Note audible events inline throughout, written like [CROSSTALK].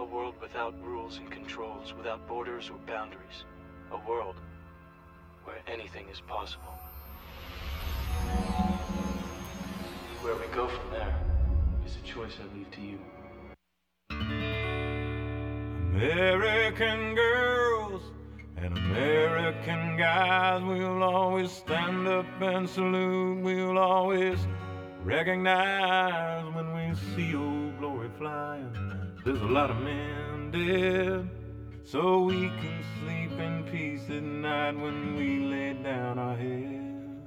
A world without rules and controls, without borders or boundaries. A world where anything is possible. Where we go from there is a choice I leave to you. American girls and American guys, we'll always stand up and salute. We'll always recognize when we see old glory flying. There's a lot of men dead, so we can sleep in peace at night when we lay down our head.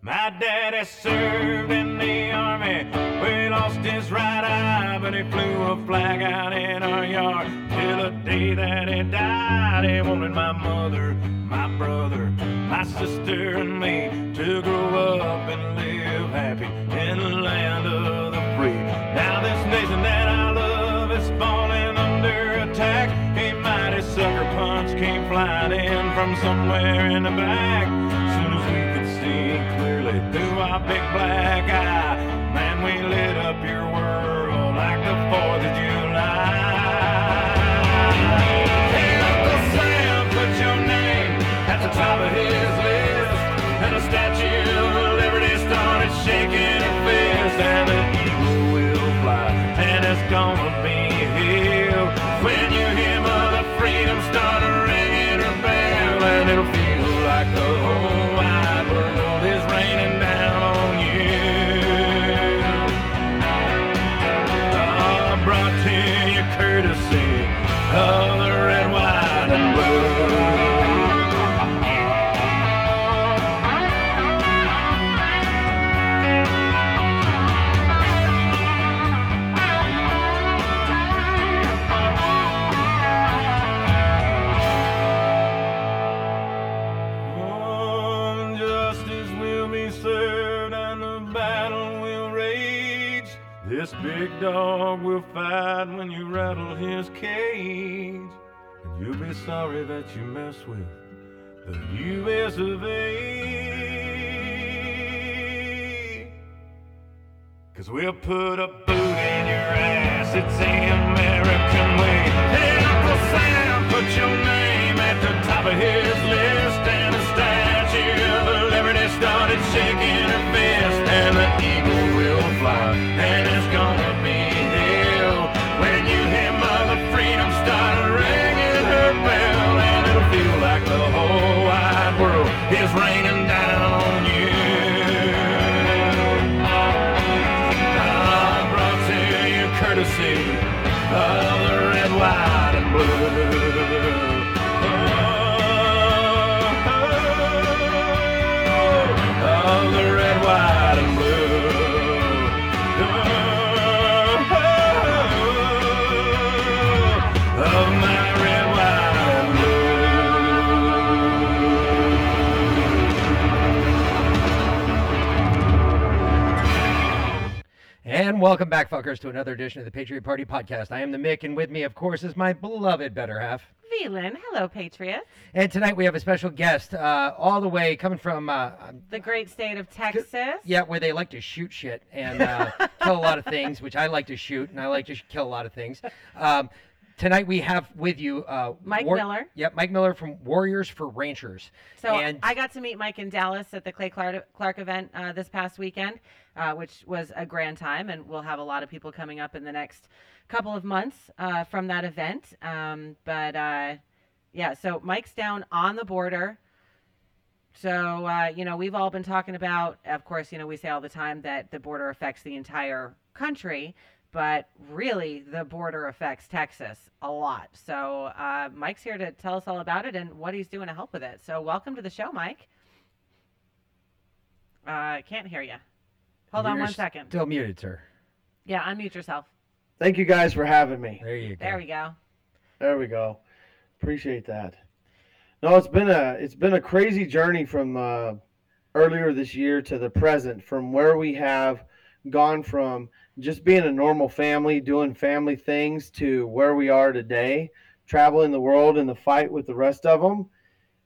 My daddy served in the army. We lost his right eye, but he flew a flag out in our yard. Till the day that he died, he wanted my mother, my brother, my sister, and me to grow up and live happy in the land of flying in from somewhere in the back. Soon as we could see clearly through our big black eye, man, we lit up your world like the Fourth fight when you rattle his cage. And you'll be sorry that you mess with the U.S. of A. Cause we'll put a boot in your ass, it's the American way. Hey, Uncle Sam, put your name at the top of his list, And welcome back, fuckers, to another edition of the Patriot Party Podcast. I am the Mick, and with me, of course, is my beloved better half. Velan, hello, Patriots. And tonight we have a special guest, uh, all the way coming from, uh, The great state of Texas. yeah, where they like to shoot shit and uh, kill a lot of things, which I like to shoot, and I like to sh- kill a lot of things. Um, tonight we have with you uh, Mike Miller. Yep, Mike Miller from Warriors for Ranchers. So and I got to meet Mike in Dallas at the Clay Clark, Clark event uh, this past weekend, uh, which was a grand time, and we'll have a lot of people coming up in the next couple of months uh, from that event. Um, but uh, yeah, so Mike's down on the border. So uh, you know, we've all been talking about. Of course, you know, we say all the time that the border affects the entire country. But really, the border affects Texas a lot. So, uh, Mike's here to tell us all about it and what he's doing to help with it. So, welcome to the show, Mike. Uh, can't hear you. Hold on You're one second. Still muted, sir. Yeah, unmute yourself. Thank you guys for having me. There you go. There we go. There we go. Appreciate that. No, it's been a it's been a crazy journey from uh, earlier this year to the present. From where we have gone from just being a normal family, doing family things, to where we are today, traveling the world in the fight with the rest of them,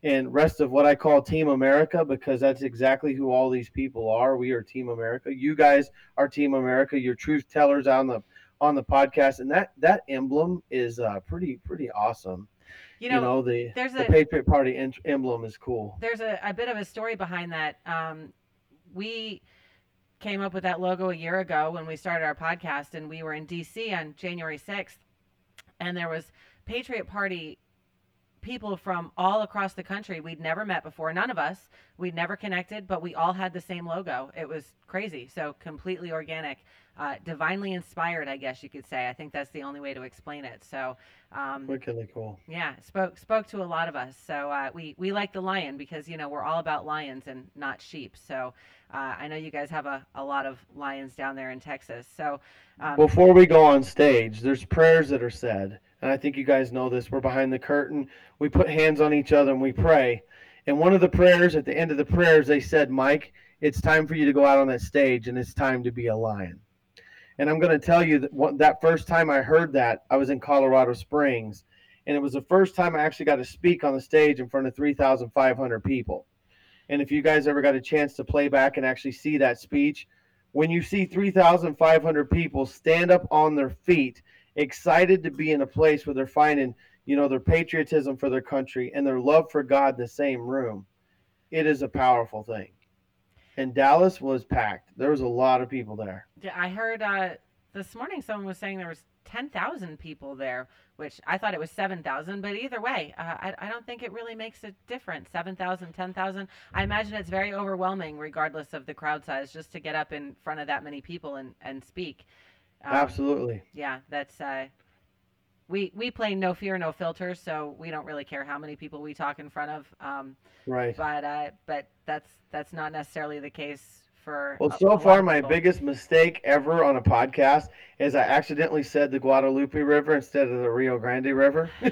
and rest of what I call Team America, because that's exactly who all these people are. We are Team America. You guys are Team America. You're truth tellers on the on the podcast, and that that emblem is uh, pretty pretty awesome. You know, you know the there's the a- Patriot Party emblem is cool. there's a, a bit of a story behind that. Um, we came up with that logo a year ago when we started our podcast, and we were in DC on January 6th, and there was Patriot Party people from all across the country we'd never met before. None of us, we'd never connected, but we all had the same logo. It was crazy. So completely organic, uh, divinely inspired, I guess you could say. I think that's the only way to explain it. So, um, Wickedly cool. yeah, spoke spoke to a lot of us. So uh, we we like the lion because you know we're all about lions and not sheep. So uh, I know you guys have a, a lot of lions down there in Texas. So um, Before we go on stage, there's prayers that are said, and I think you guys know this. We're behind the curtain. We put hands on each other and we pray. And one of the prayers, at the end of the prayers, they said, "Mike, it's time for you to go out on that stage, and it's time to be a lion." And I'm going to tell you that that first time I heard that, I was in Colorado Springs, and it was the first time I actually got to speak on the stage in front of 3,500 people. And if you guys ever got a chance to play back and actually see that speech, when you see 3,500 people stand up on their feet, excited to be in a place where they're finding, you know, their patriotism for their country and their love for God the same room, it is a powerful thing. And Dallas was packed. There was a lot of people there. I heard uh, this morning someone was saying there was ten thousand people there, which I thought it was seven thousand. But either way, uh, I I don't think it really makes a difference. 7,000, 10,000. I imagine it's very overwhelming, regardless of the crowd size, just to get up in front of that many people and and speak. Um, Absolutely. yeah that's uh we we play no fear no filters so we don't really care how many people we talk in front of um Right. but uh but that's that's not necessarily the case for Well, a- so far, my biggest mistake ever on a podcast is I accidentally said the Guadalupe River instead of the Rio Grande River. [LAUGHS]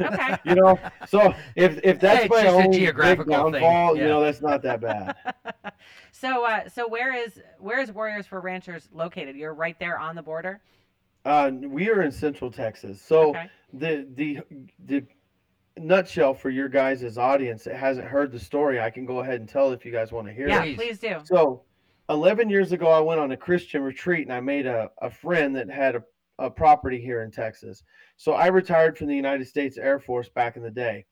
Okay. [LAUGHS] you know, so if if that's it's my just a only geographical big thing, downfall, yeah. you know, that's not that bad. [LAUGHS] so uh so where is where is warriors for ranchers located you're right there on the border Uh, we are in Central Texas, so okay the the the nutshell for your guys' audience that hasn't heard the story, I can go ahead and tell if you guys want to hear yeah it. Please. please do So, 11 years ago, I went on a Christian retreat and I made a, a friend that had a, a property here in Texas. So, I retired from the United States Air Force back in the day.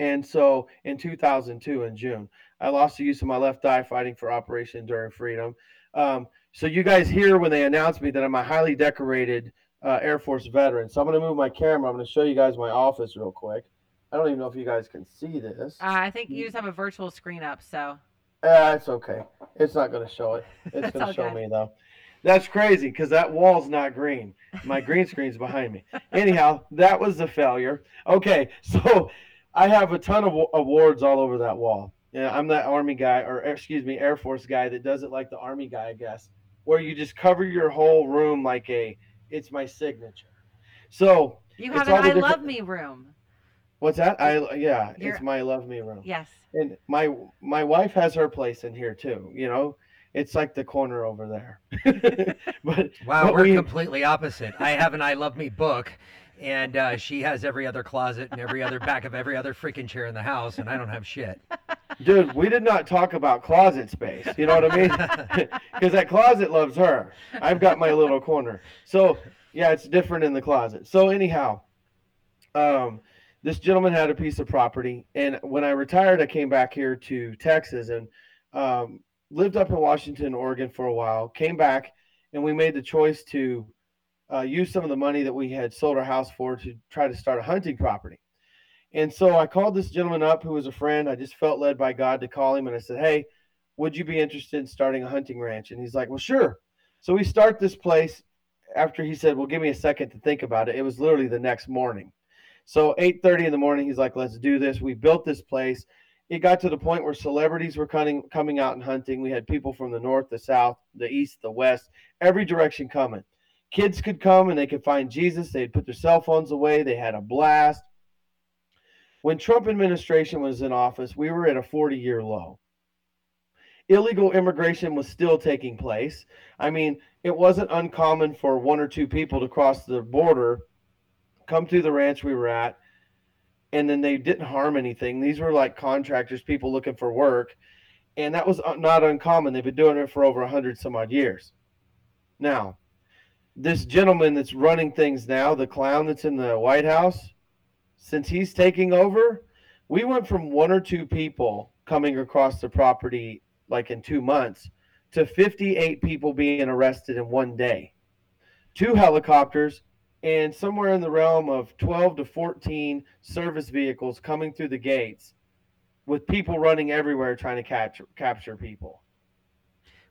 And so, in 2002, in June, I lost the use of my left eye fighting for Operation Enduring Freedom. Um, so, you guys hear when they announced me that I'm a highly decorated uh, Air Force veteran. So, I'm going to move my camera. I'm going to show you guys my office real quick. I don't even know if you guys can see this. uh, i think you just have a virtual screen up so Uh, it's okay. It's not going to show it. It's [LAUGHS] going to show good. me though. That's crazy because that wall's not green. My green screen's behind me. Anyhow, that was a failure. Okay, [LAUGHS] so I have a ton of awards all over that wall. Yeah, I'm that Army guy, or excuse me, Air Force guy that does it like the Army guy, I guess, where you just cover your whole room like a. It's my signature. So you have an i love different- me room what's that? I yeah, You're- it's my love me room. yes and my my wife has her place in here too you know it's like the corner over there. [LAUGHS] But Wow, but we're we- completely opposite. I have an I Love Me book, and uh, she has every other closet and every other back of every other freaking chair in the house, and I don't have shit. dude we did not talk about closet space you know what i mean? [LAUGHS] [LAUGHS] Because that closet loves her. I've got my little corner. So yeah it's different in the closet. So anyhow um this gentleman had a piece of property and when i retired i came back here to texas and um, lived up in washington oregon for a while came back and we made the choice to uh, use some of the money that we had sold our house for to try to start a hunting property and so I called this gentleman up who was a friend. I just felt led by God to call him and I said, Hey, would you be interested in starting a hunting ranch? And he's like, Well, sure. So we start this place after he said, Well, give me a second to think about it. It was literally the next morning. So 8:30 in the morning, he's like, Let's do this. We built this place. It got to the point where celebrities were coming coming out and hunting. We had people from the north, the south, the east, the west, every direction coming. kids could come and they could find Jesus. They'd put their cell phones away. They had a blast. When Trump administration was in office, we were at a 40 year low. Illegal immigration was still taking place. I mean, it wasn't uncommon for one or two people to cross the border, come to the ranch we were at, and then they didn't harm anything. These were like contractors, people looking for work, and that was uh, not uncommon. They've been doing it for over a 100 some odd years. Now, this gentleman that's running things now, the clown that's in the White House, since he's taking over, we went from one or two people coming across the property like in two months to 58 people being arrested in one day, two helicopters, and somewhere in the realm of 12 to 14 service vehicles coming through the gates with people running everywhere trying to capture capture people.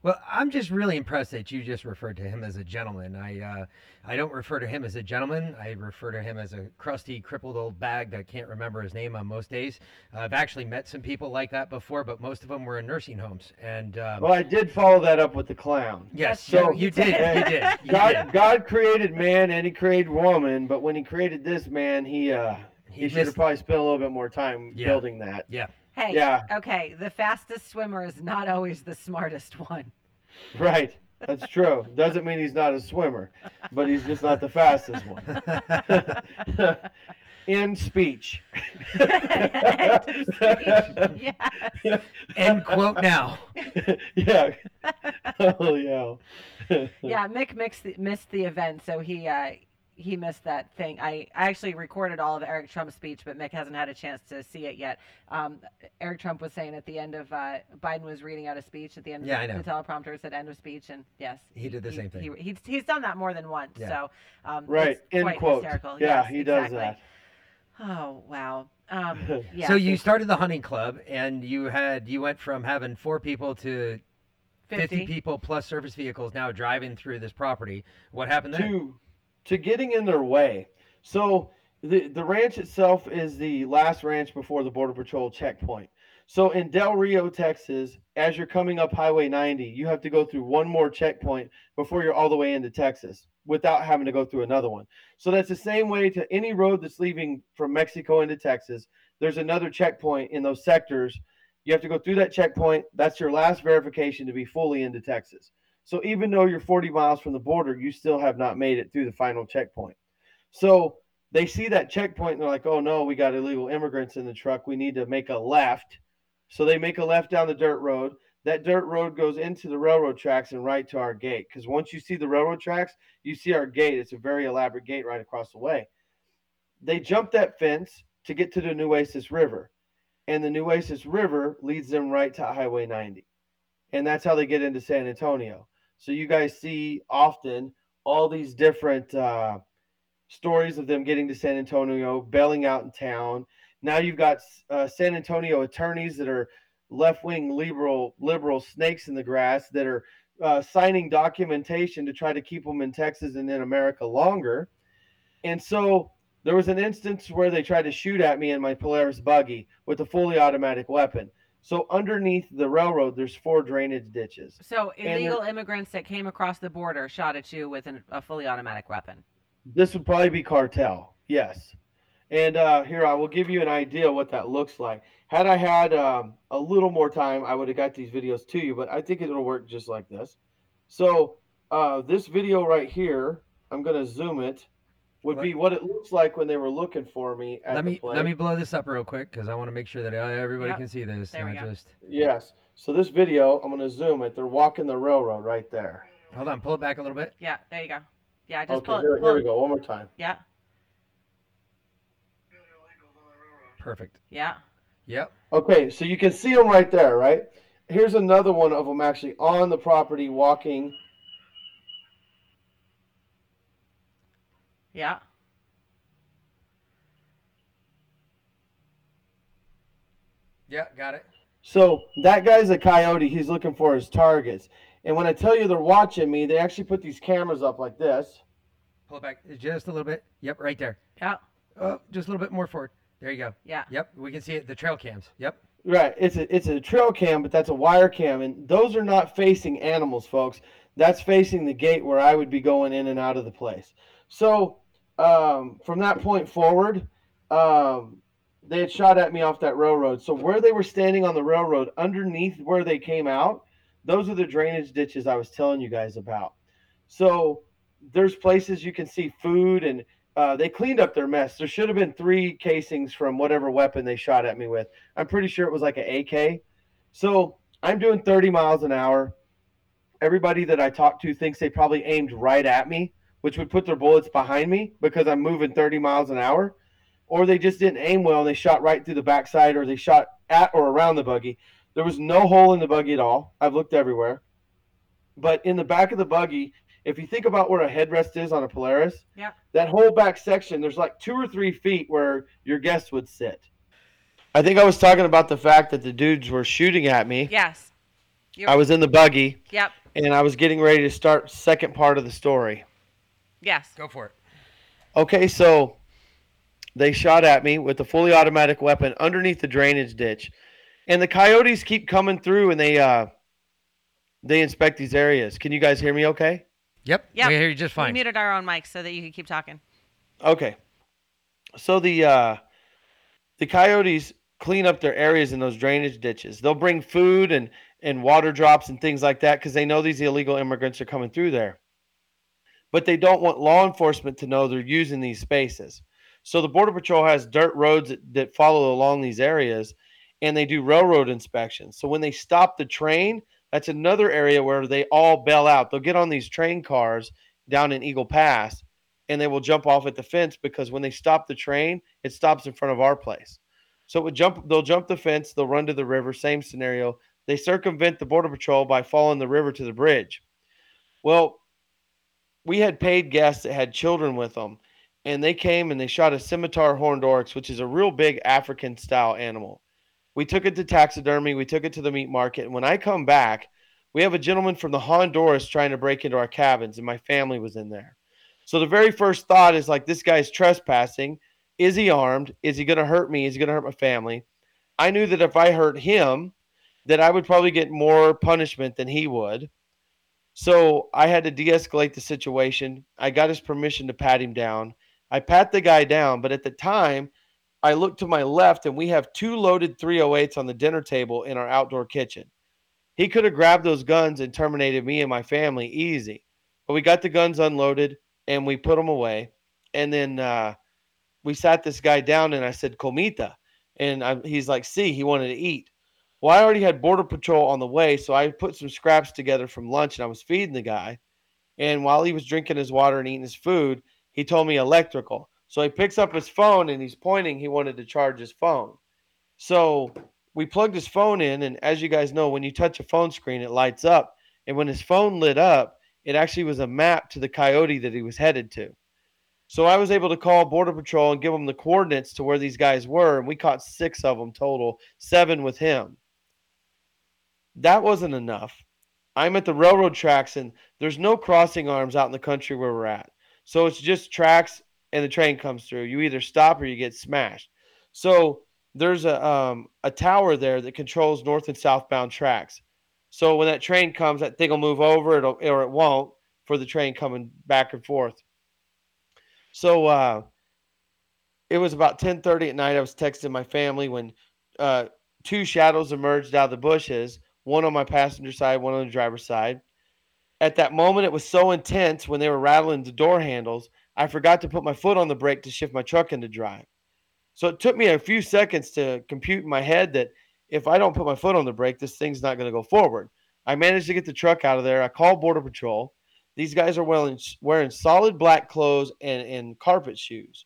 Well, I'm just really impressed that you just referred to him as a gentleman. I uh, I don't refer to him as a gentleman. I refer to him as a crusty, crippled old bag that can't remember his name on most days. Uh, I've actually met some people like that before, but most of them were in nursing homes. And um, Well, I did follow that up with the clown. yes, so you, you did, you did, you God, did. God created man and he created woman, but when he created this man, he uh he, He should have probably spent a little bit more time Yeah. building that. Yeah. Hey, Yeah. okay, the fastest swimmer is not always the smartest one. [LAUGHS] Right. That's true. Doesn't mean he's not a swimmer, but he's just not the fastest one. [LAUGHS] In speech. yes. [LAUGHS] End quote now. yeah. Oh yeah. yeah, Mick mixed the, missed the event, so he uh, he missed that thing. I, I actually recorded all of Eric Trump's speech, but Mick hasn't had a chance to see it yet. Um, Eric Trump was saying at the end of uh, Biden was reading out a speech at the end Yeah, I of know. the teleprompter said end of speech, and yes, He did the same thing. He, he's he's done that more than once, Yeah. so um, Right. it's End quote. hysterical. Yeah, Yes, he does exactly. Oh wow. Um, [LAUGHS] yeah, so you started the hunting club, and you had you went from having four people to 50, 50. people plus service vehicles now driving through this property. What happened there? to to getting in their way. So the the ranch itself is the last ranch before the border patrol checkpoint. So in Del Rio, Texas, as you're coming up Highway 90, you have to go through one more checkpoint before you're all the way into Texas without having to go through another one. So that's the same way to any road that's leaving from Mexico into Texas. There's another checkpoint in those sectors. You have to go through that checkpoint. That's your last verification to be fully into Texas. So even though you're 40 miles from the border, you still have not made it through the final checkpoint. So they see that checkpoint and they're like, oh no, we got illegal immigrants in the truck. We need to make a left. So they make a left down the dirt road. That dirt road goes into the railroad tracks and right to our gate. Because once you see the railroad tracks, you see our gate. It's a very elaborate gate right across the way. They jump that fence to get to the Nueces River. And the Nueces River leads them right to Highway 90. And that's how they get into San Antonio. So you guys see often all these different uh, stories of them getting to San Antonio, bailing out in town. Now you've got uh, San Antonio attorneys that are left-wing liberal liberal snakes in the grass that are uh, signing documentation to try to keep them in Texas and in America longer. And so there was an instance where they tried to shoot at me in my Polaris buggy with a fully automatic weapon. So underneath the railroad, there's four drainage ditches. So illegal immigrants that came across the border shot at you with an, a fully automatic weapon. This would probably be cartel. Yes. And uh, here, I will give you an idea what that looks like. Had I had um, a little more time, I would have got these videos to you, but I think it'll work just like this. So, uh, this video right here, I'm going to zoom it, would be what it looks like when they were looking for me at Let me play. let me blow this up real quick because I want to make sure that uh, everybody Yep. can see this. There we go. just Yes. So, this video, I'm going to zoom it. They're walking the railroad right there. hold on, pull it back a little bit. Yeah, there you go. Yeah, just Okay, pull, here, pull here we go. One more time. Yeah, Perfect. yeah. Yep. Okay, so you can see them right there, right? Here's another one of them actually on the property walking. Yeah. Yeah, got it. So that guy's a coyote. He's looking for his targets. And when I tell you they're watching me, they actually put these cameras up like this. Pull it back uh, just a little bit. Yep, right there. Yeah. Oh, just a little bit more forward. There you go. Yeah. Yep, we can see it. The trail cams. Yep. Right. It's a it's a trail cam, but that's a wire cam, and those are not facing animals, folks. That's facing the gate where I would be going in and out of the place. So um, from that point forward, um, they had shot at me off that railroad. So where they were standing on the railroad, underneath where they came out, those are the drainage ditches I was telling you guys about. So there's places you can see food and uh, they cleaned up their mess. There should have been three casings from whatever weapon they shot at me with. I'm pretty sure it was like an AK. So I'm doing 30 miles an hour. Everybody that I talked to thinks they probably aimed right at me, which would put their bullets behind me because I'm moving 30 miles an hour. Or they just didn't aim well and they shot right through the backside or they shot at or around the buggy. There was no hole in the buggy at all. I've looked everywhere. But in the back of the buggy, if you think about where a headrest is on a Polaris, Yeah. that whole back section, there's like two or three feet where your guest would sit. I think I was talking about the fact that the dudes were shooting at me. Yes. You're, I was in the buggy Yep. and I was getting ready to start second part of the story. Yes. Go for it. Okay, so they shot at me with a fully automatic weapon underneath the drainage ditch. And the coyotes keep coming through and they uh they inspect these areas. Can you guys hear me okay? Yep. Yeah. We hear you just fine. We fine. muted our own mics so that you could keep talking. Okay. So the uh the coyotes clean up their areas in those drainage ditches. They'll bring food and and water drops and things like that because they know these illegal immigrants are coming through there. But they don't want law enforcement to know they're using these spaces. So the border patrol has dirt roads that, that follow along these areas and they do railroad inspections. So when they stop the train, that's another area where they all bail out. They'll get on these train cars down in Eagle Pass and they will jump off at the fence because when they stop the train, it stops in front of our place. So it would jump they'll jump the fence, they'll run to the river, same scenario. They circumvent the border patrol by following the river to the bridge. Well, we had paid guests that had children with them, and they came and they shot a scimitar horned oryx, which is a real big African style animal. We took it to taxidermy, we took it to the meat market, and when I come back, we have a gentleman from the Honduras trying to break into our cabins, and my family was in there. So the very first thought is like, this guy's trespassing. Is he armed? Is he going to hurt me? Is he going to hurt my family? I knew that if I hurt him, that I would probably get more punishment than he would. So I had to de-escalate the situation. I got his permission to pat him down. I pat the guy down, but at the time, I looked to my left and we have two loaded 308s on the dinner table in our outdoor kitchen. He could have grabbed those guns and terminated me and my family easy. But we got the guns unloaded and we put them away. And then uh, we sat this guy down and I said, Comita. And I, he's like, see, he wanted to eat. Well, I already had Border Patrol on the way, so I put some scraps together from lunch and I was feeding the guy. And while he was drinking his water and eating his food, he told me electrical. So he picks up his phone and he's pointing, he wanted to charge his phone. So we plugged his phone in, and as you guys know, when you touch a phone screen, it lights up. And when his phone lit up, it actually was a map to the coyote that he was headed to. So I was able to call Border Patrol and give them the coordinates to where these guys were, and we caught six of them total, seven with him. That wasn't enough. I'm at the railroad tracks, and there's no crossing arms out in the country where we're at. So it's just tracks, and the train comes through. You either stop or you get smashed. So there's a um, a tower there that controls north and southbound tracks. So when that train comes, that thing will move over, it'll or it won't for the train coming back and forth. So uh, it was about 10:30 at night. I was texting my family when uh, two shadows emerged out of the bushes, one on my passenger side, one on the driver's side. At that moment, it was so intense when they were rattling the door handles, I forgot to put my foot on the brake to shift my truck into drive. So it took me a few seconds to compute in my head that if I don't put my foot on the brake, this thing's not going to go forward. I managed to get the truck out of there. I called Border Patrol. These guys are wearing, wearing solid black clothes and, and carpet shoes.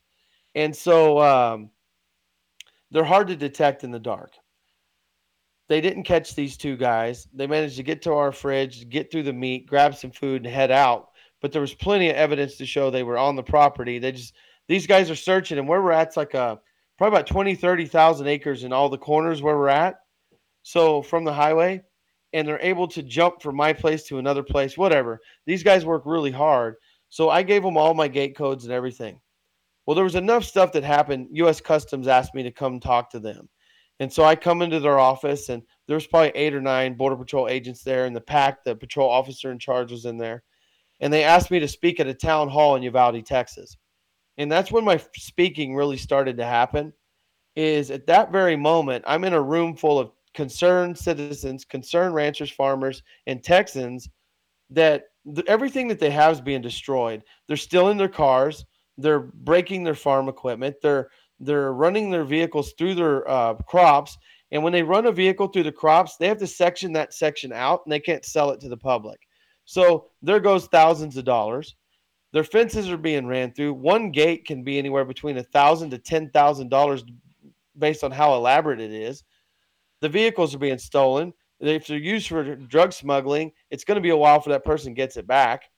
And so um, they're hard to detect in the dark. They didn't catch these two guys. They managed to get to our fridge, get through the meat, grab some food, and head out. But there was plenty of evidence to show they were on the property. They just, these guys are searching, and where we're at's like a, probably about 20, 30,000 acres in all the corners where we're at. So from the highway, and they're able to jump from my place to another place, whatever. These guys work really hard. So I gave them all my gate codes and everything. Well, there was enough stuff that happened. U.S. Customs asked me to come talk to them. And so I come into their office, and there's probably eight or nine Border Patrol agents there, and the pack, the patrol officer in charge was in there. And they asked me to speak at a town hall in Uvalde, Texas. And that's when my speaking really started to happen. Is at that very moment, I'm in a room full of concerned citizens, concerned ranchers, farmers, and Texans that th- everything that they have is being destroyed. They're still in their cars. They're breaking their farm equipment. They're they're running their vehicles through their uh, crops. And when they run a vehicle through the crops, they have to section that section out, and they can't sell it to the public. So there goes thousands of dollars. Their fences are being ran through. One gate can be anywhere between a thousand to ten thousand dollars, based on how elaborate it is. The vehicles are being stolen. If they're used for drug smuggling, it's going to be a while for that person gets it back.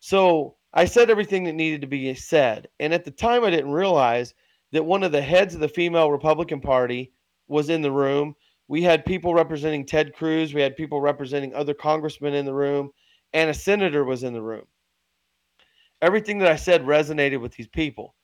So I said everything that needed to be said. And at the time, I didn't realize that one of the heads of the female Republican Party was in the room. We had people representing Ted Cruz, we had people representing other congressmen in the room, and a senator was in the room. Everything that I said resonated with these people.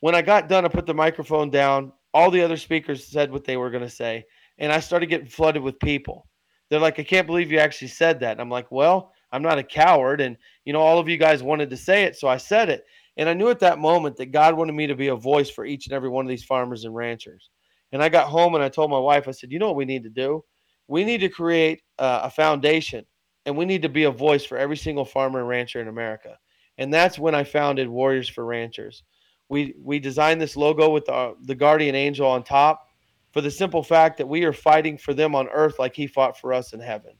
When I got done, I put the microphone down. All the other speakers said what they were going to say, and I started getting flooded with people. They're like, I can't believe you actually said that. And I'm like, well, I'm not a coward. And, you know, all of you guys wanted to say it, so I said it. And I knew at that moment that God wanted me to be a voice for each and every one of these farmers and ranchers. And I got home and I told my wife, I said, you know what we need to do? We need to create uh, a foundation and we need to be a voice for every single farmer and rancher in America. And that's when I founded Warriors for Ranchers. We, we designed this logo with the, the guardian angel on top for the simple fact that we are fighting for them on earth like he fought for us in heaven.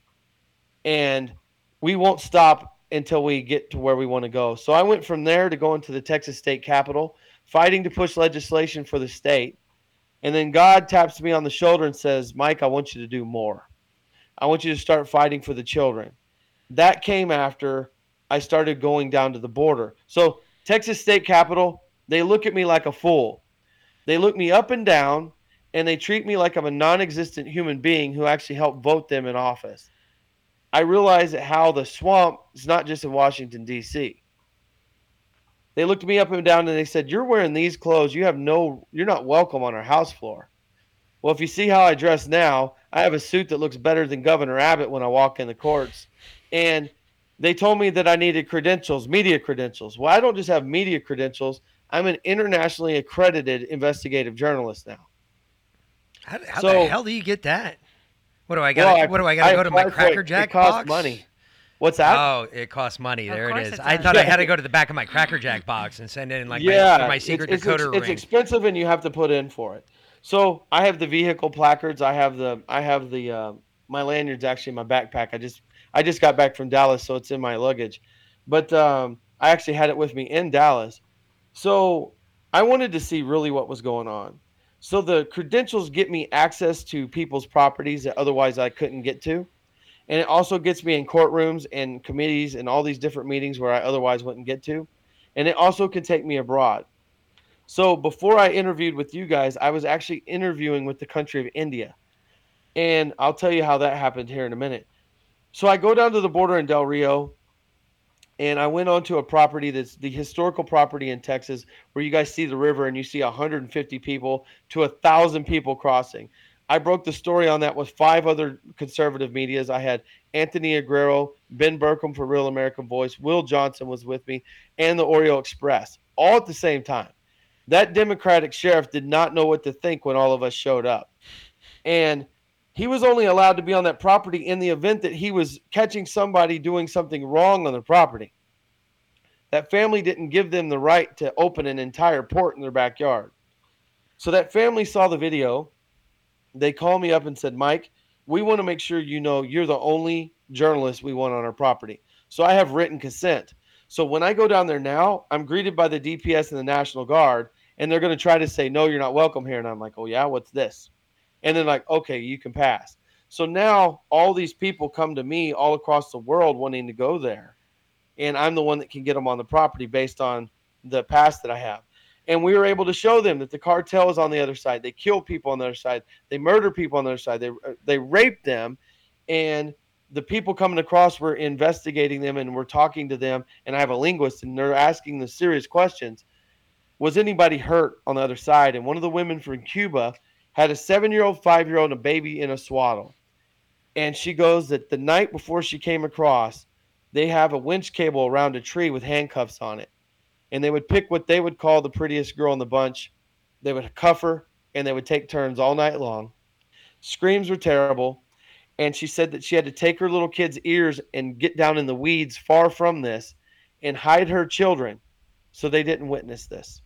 And we won't stop until we get to where we want to go. So I went from there to going to the Texas state capitol, fighting to push legislation for the state. And then God taps me on the shoulder and says, Mike, I want you to do more. I want you to start fighting for the children. That came after I started going down to the border. So, Texas state capitol, they look at me like a fool. They look me up and down and they treat me like I'm a non existent human being who actually helped vote them in office. I realized that how the swamp is not just in Washington, D.C. They looked me up and down and they said, You're wearing these clothes. You have no, you're not welcome on our house floor. Well, if you see how I dress now, I have a suit that looks better than Governor Abbott when I walk in the courts. And they told me that I needed credentials, media credentials. Well, I don't just have media credentials, I'm an internationally accredited investigative journalist now. How, how So- the hell do you get that? What do I got? Well, what do I got to go to my applied it. Cracker Jack It costs box? money. What's that? Oh, it costs money. Of There it is. it I thought I had to go to the back of my Cracker Jack box and send in like yeah, my, my secret it's, decoder it's, it's expensive and you have to put in for it. So I have the vehicle placards. I have the I have the uh, my lanyards actually in my backpack. I just I just got back from Dallas, so it's in my luggage. But um, I actually had it with me in Dallas. So I wanted to see really what was going on. So the credentials get me access to people's properties that otherwise I couldn't get to. And it also gets me in courtrooms and committees and all these different meetings where I otherwise wouldn't get to. And it also can take me abroad. So before I interviewed with you guys, I was actually interviewing with the country of India. And I'll tell you how that happened here in a minute. So I go down to the border in Del Rio and I went onto a property that's the historical property in Texas where you guys see the river and you see 150 people to a thousand people crossing. I broke the story on that with five other conservative medias. I had Anthony Aguero, Ben Bergquam for Real American Voice, Will Johnson was with me, and the Oreo Express, all at the same time. That Democratic sheriff did not know what to think when all of us showed up. And he was only allowed to be on that property in the event that he was catching somebody doing something wrong on the property. That family didn't give them the right to open an entire port in their backyard. So that family saw the video. They called me up and said, Mike, we want to make sure you know you're the only journalist we want on our property. So I have written consent. So when I go down there now, I'm greeted by the DPS and the National Guard, and they're going to try to say, no, you're not welcome here. And I'm like, oh, yeah, what's this? And then, like, okay, you can pass. So now all these people come to me all across the world wanting to go there. And I'm the one that can get them on the property based on the pass that I have. And we were able to show them that the cartel is on the other side. They kill people on the other side. They murder people on the other side. They, uh, they rape them. And the people coming across were investigating them and we're talking to them. And I have a linguist and they're asking the serious questions. Was anybody hurt on the other side? And one of the women from Cuba had a seven year old, five year old, and a baby in a swaddle. And she goes that the night before she came across, they have a winch cable around a tree with handcuffs on it. And they would pick what they would call the prettiest girl in the bunch. They would cuff her and they would take turns all night long. Screams were terrible. And she said that she had to take her little kid's ears and get down in the weeds far from this and hide her children so they didn't witness this.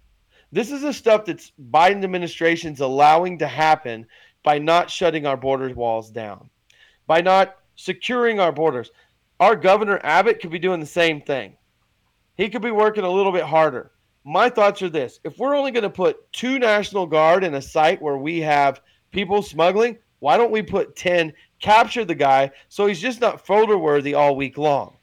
This is the stuff that's Biden administration's allowing to happen by not shutting our border walls down, by not securing our borders. Our governor Abbott could be doing the same thing. He could be working a little bit harder. My thoughts are this if we're only going to put two National Guard in a site where we have people smuggling, why don't we put 10, capture the guy so he's just not photo worthy all week long?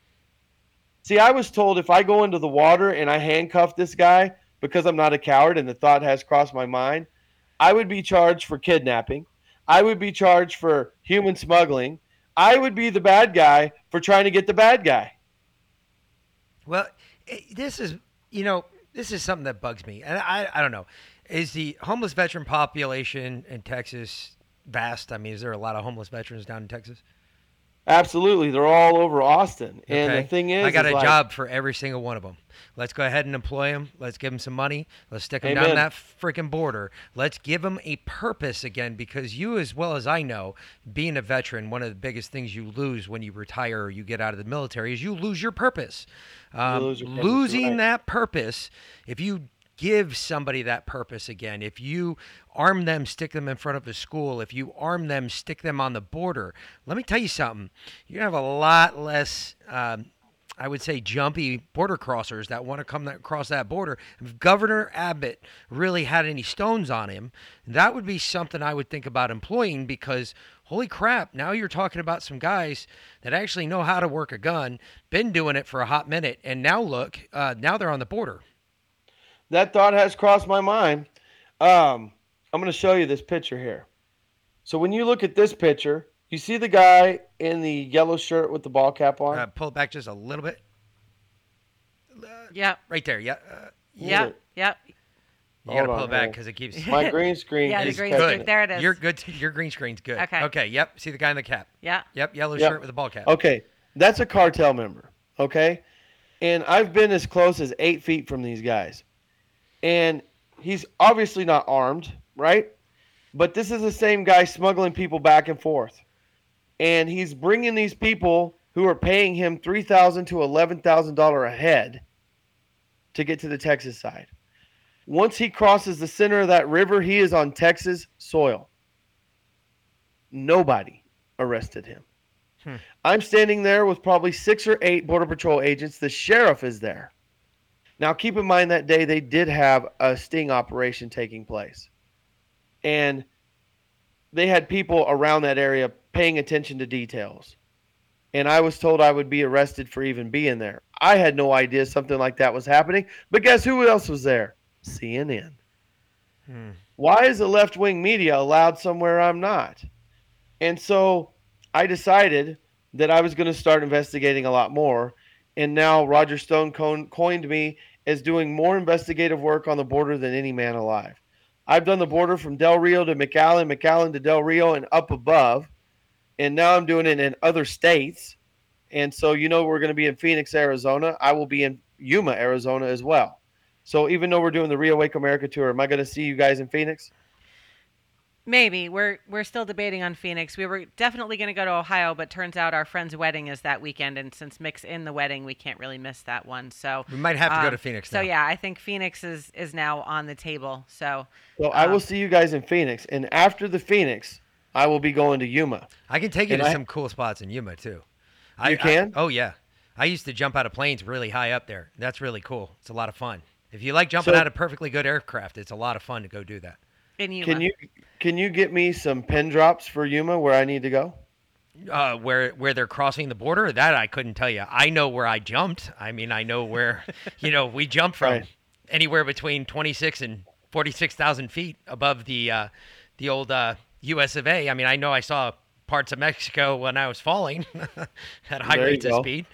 See, I was told if I go into the water and I handcuff this guy because I'm not a coward and the thought has crossed my mind, I would be charged for kidnapping. I would be charged for human smuggling. I would be the bad guy for trying to get the bad guy. Well, eh, this is you know this is something that bugs me, and I I don't know. Is the homeless veteran population in Texas vast? I mean, is there a lot of homeless veterans down in Texas? Absolutely, they're all over Austin. And Okay. the thing is, I got is a like- job for every single one of them. Let's go ahead and employ them. Let's give them some money. Let's stick them down that freaking border. Let's give them a purpose again because you, as well as I know, being a veteran, one of the biggest things you lose when you retire or you get out of the military is you lose your purpose. Um, lose your purpose, losing right. that purpose, if you give somebody that purpose again, if you arm them, stick them in front of a school, if you arm them, stick them on the border, let me tell you something. You're going to have a lot less. Um, I would say jumpy border crossers that want to come that, across that border. If Governor Abbott really had any stones on him, that would be something I would think about employing because holy crap, now you're talking about some guys that actually know how to work a gun, been doing it for a hot minute, and now look, uh, now they're on the border. That thought has crossed my mind. Um, I'm going to show you this picture here. So when you look at this picture, you see the guy in the yellow shirt with the ball cap on. Uh, pull it back just a little bit. Yeah. Right there. Yeah. Uh, Yep. it. Yep. you Hold got to on, pull it back because it keeps. [LAUGHS] My green screen Yeah, the green screen. it. There it is. You're good. Your green screen's good. Okay. Okay. Yep. See the guy in the cap. Yeah. Yep. Yellow Yep. shirt with a ball cap. Okay, that's a cartel member. Okay, and I've been as close as eight feet from these guys, and he's obviously not armed, right? But this is the same guy smuggling people back and forth, and he's bringing these people who are paying him three thousand to eleven thousand dollar a head to get to the Texas side. Once he crosses the center of that river, he is on Texas soil. Nobody arrested him. Hmm. I'm standing there with probably six or eight Border Patrol agents. The sheriff is there. Now, keep in mind that day they did have a sting operation taking place. And they had people around that area paying attention to details. And I was told I would be arrested for even being there. I had no idea something like that was happening. But guess who else was there? CNN. Hmm. Why is the left wing media allowed somewhere I'm not? And so I decided that I was going to start investigating a lot more. And now Roger Stone coined me as doing more investigative work on the border than any man alive. I've done the border from Del Rio to McAllen, McAllen to Del Rio, and up above. And now I'm doing it in other states. And so, you know, we're going to be in Phoenix, Arizona. I will be in Yuma, Arizona as well. So even though we're doing the ReAwaken America tour, am I going to see you guys in Phoenix? Maybe we're we're still debating on Phoenix. We were definitely going to go to Ohio, but turns out our friend's wedding is that weekend, and since Mick's in the wedding, we can't really miss that one. So We might have to go um, to Phoenix So yeah, I think Phoenix is is now on the table. So Well, I will Um, see you guys in Phoenix. And after the Phoenix, I will be going to Yuma. I can take you And to I- some cool spots in Yuma too. You I- can? oh yeah. I used to jump out of planes really high up there. That's really cool. It's a lot of fun. If you like jumping So- out of perfectly good aircraft, it's a lot of fun to go do that. In Yuma. Can you can you get me some pin drops for Yuma where I need to go? Uh, where where they're crossing the border, that I couldn't tell you. I know where I jumped. I mean, I know where, [LAUGHS] you know, we jumped from Right. anywhere between twenty six and forty six thousand feet above the uh, the old uh, U.S. of A. I mean, I know I saw parts of Mexico when I was falling [LAUGHS] at high There rates of speed.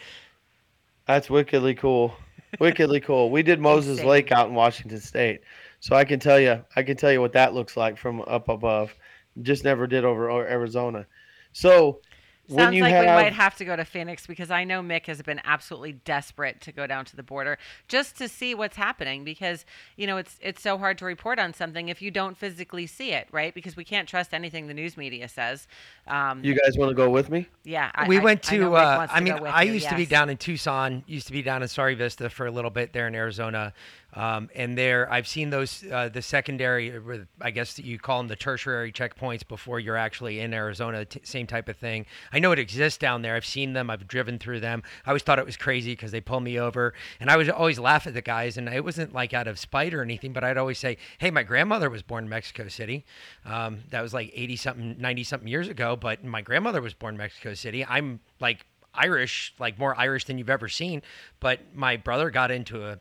That's wickedly cool. Wickedly cool. We did [LAUGHS] Moses Lake out in Washington State. So I can tell you I can tell you what that looks like from up above. just never did over Arizona. So when Sounds you like have, we might have to go to Phoenix because I know Mick has been absolutely desperate to go down to the border just to see what's happening because you know it's it's so hard to report on something if you don't physically see it, right? Because we can't trust anything the news media says. Um, you guys want to go with me? yeah, I, we I- went to. Mick uh, wants I mean, go with I you, used to be down in Tucson. Used to be down in Sierra Vista for a little bit there in Arizona, um, and there I've seen those uh, the secondary, I guess you call them the tertiary checkpoints before you're actually in Arizona. T- same type of thing. I know it exists down there. I've seen them. I've driven through them. I always thought it was crazy because they pull me over, and I would always laugh at the guys, and it wasn't like out of spite or anything, but I'd always say, "Hey, my grandmother was born in Mexico City. Um, that was like 80 something, 90 something years ago, but my grandmother was born in Mexico City. I'm like Irish, like more Irish than you've ever seen. But my brother got into a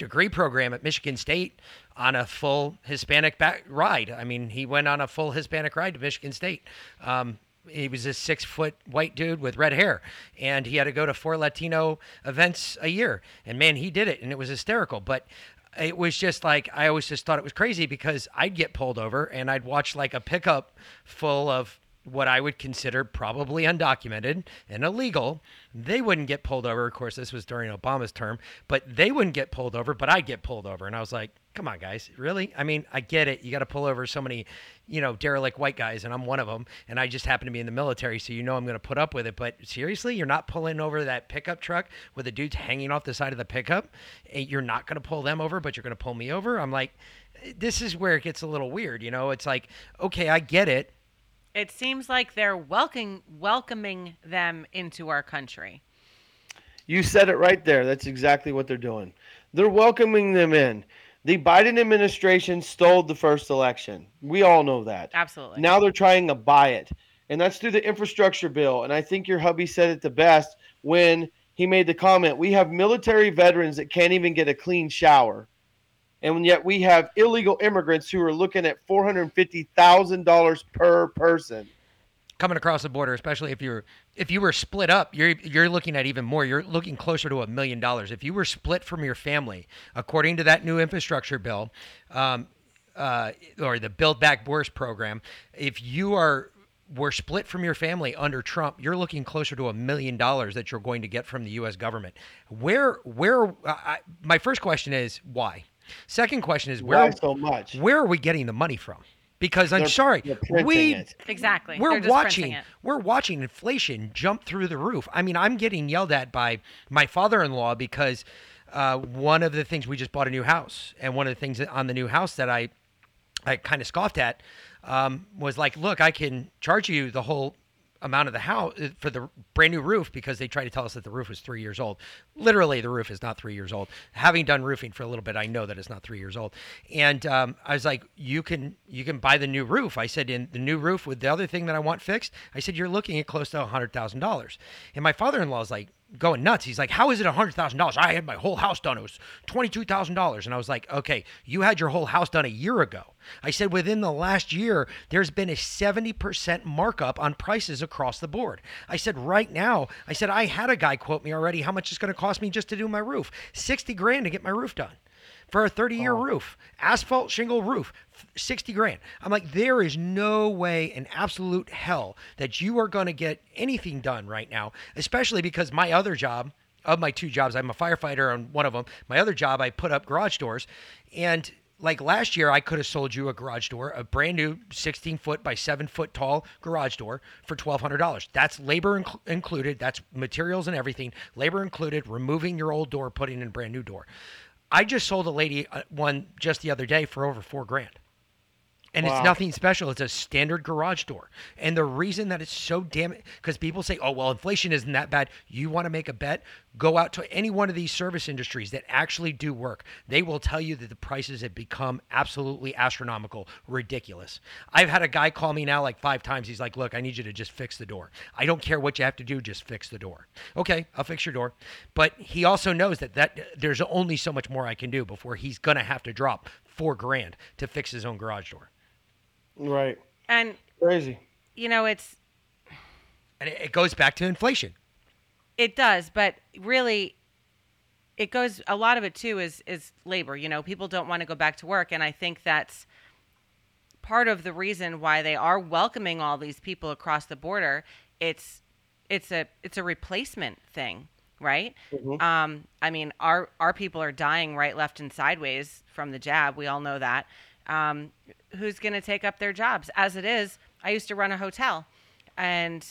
degree program at Michigan State on a full Hispanic back ride. I mean, he went on a full Hispanic ride to Michigan State. Um, he was a six foot white dude with red hair, and he had to go to four Latino events a year. And man, he did it, and it was hysterical. But it was just like I always just thought it was crazy because I'd get pulled over and I'd watch like a pickup full of what I would consider probably undocumented and illegal. They wouldn't get pulled over. Of course, this was during Obama's term, but they wouldn't get pulled over, but I'd get pulled over. And I was like, come on, guys, really? I mean, I get it. You got to pull over so many, you know, derelict white guys, and I'm one of them. And I just happen to be in the military, so you know I'm going to put up with it. But seriously, you're not pulling over that pickup truck with the dudes hanging off the side of the pickup. Eh, you're not going to pull them over, but you're going to pull me over. I'm like, eh, this is where it gets a little weird. You know, it's like, okay, I get it. It seems like they're welcoming welcoming them into our country. You said it right there. That's exactly what they're doing. They're welcoming them in. The Biden administration stole the first election. We all know that. Absolutely. Now they're trying to buy it. And that's through the infrastructure bill. And I think your hubby said it the best when he made the comment we have military veterans that can't even get a clean shower. And yet we have illegal immigrants who are looking at $450,000 per person. coming across the border, especially if you're if you were split up, you're you're looking at even more. You're looking closer to a million dollars. If you were split from your family, according to that new infrastructure bill, um, uh, or the Build Back Worse program, if you are were split from your family under Trump, you're looking closer to a million dollars that you're going to get from the U.S. government. Where where uh, I, my first question is why. Second question is where Why so much? where are we getting the money from? Because I'm They're- sorry, they're we it. exactly. we're watching we're watching inflation jump through the roof. I mean, I'm getting yelled at by my father-in-law because uh, one of the things we just bought a new house, and one of the things that- on the new house that I I kind of scoffed at um, was like, look, I can charge you the whole amount of the house uh, for the brand new roof because they try to tell us that the roof was three years old. Literally, the roof is not three years old. Having done roofing for a little bit, I know that it's not three years old. And um, I was like, you can you can buy the new roof. I said, in the new roof with the other thing that I want fixed. I said, you're looking at close to a hundred thousand dollars. And my father-in-law is like going nuts. He's like, how is it hundred thousand dollars? I had my whole house done. It was twenty-two thousand dollars. And I was like, okay, you had your whole house done a year ago. I said, within the last year, there's been a 70% markup on prices across the board. I said, right now, I said, I had a guy quote me already how much it's going to cost me just to do my roof 60 grand to get my roof done for a 30 year roof, asphalt shingle roof, 60 grand. I'm like, there is no way in absolute hell that you are going to get anything done right now, especially because my other job, of my two jobs, I'm a firefighter on one of them. My other job, I put up garage doors. And like last year, I could have sold you a garage door, a brand new 16 foot by 7 foot tall garage door for $1,200. That's labor inc- included, that's materials and everything, labor included, removing your old door, putting in a brand new door. I just sold a lady uh, one just the other day for over four grand. And Wow. it's nothing special. It's a standard garage door. And the reason that it's so damn because people say, oh, well, inflation isn't that bad. You want to make a bet? Go out to any one of these service industries that actually do work. They will tell you that the prices have become absolutely astronomical, ridiculous. I've had a guy call me now like five times. He's like, look, I need you to just fix the door. I don't care what you have to do, just fix the door. Okay, I'll fix your door. But he also knows that, that there's only so much more I can do before he's going to have to drop four grand to fix his own garage door. Right. And Crazy. you know, it's And it it goes back to inflation. It does, but really it goes a lot of it too is is labor, you know. People don't want to go back to work and I think that's part of the reason why they are welcoming all these people across the border. It's it's a it's a replacement thing, right? Mhm. Um, I mean, our our people are dying right, left, and sideways from the jab. We all know that. Um, who's going to take up their jobs? As it is, I used to run a hotel, and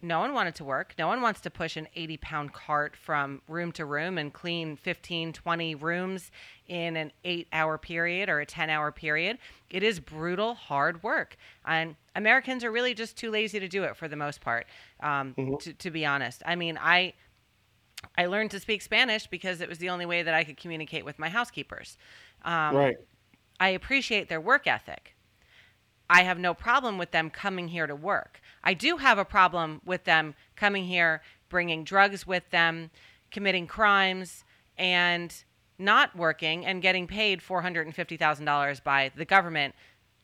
no one wanted to work. No one wants to push an 80 pound cart from room to room and clean 15, 20 rooms in an eight hour period or a 10 hour period. It is brutal, hard work. And Americans are really just too lazy to do it for the most part, um, Mhm. to, to be honest. I mean, I. I learned to speak Spanish because it was the only way that I could communicate with my housekeepers. Um, right. I appreciate their work ethic. I have no problem with them coming here to work. I do have a problem with them coming here, bringing drugs with them, committing crimes, and not working and getting paid $450,000 by the government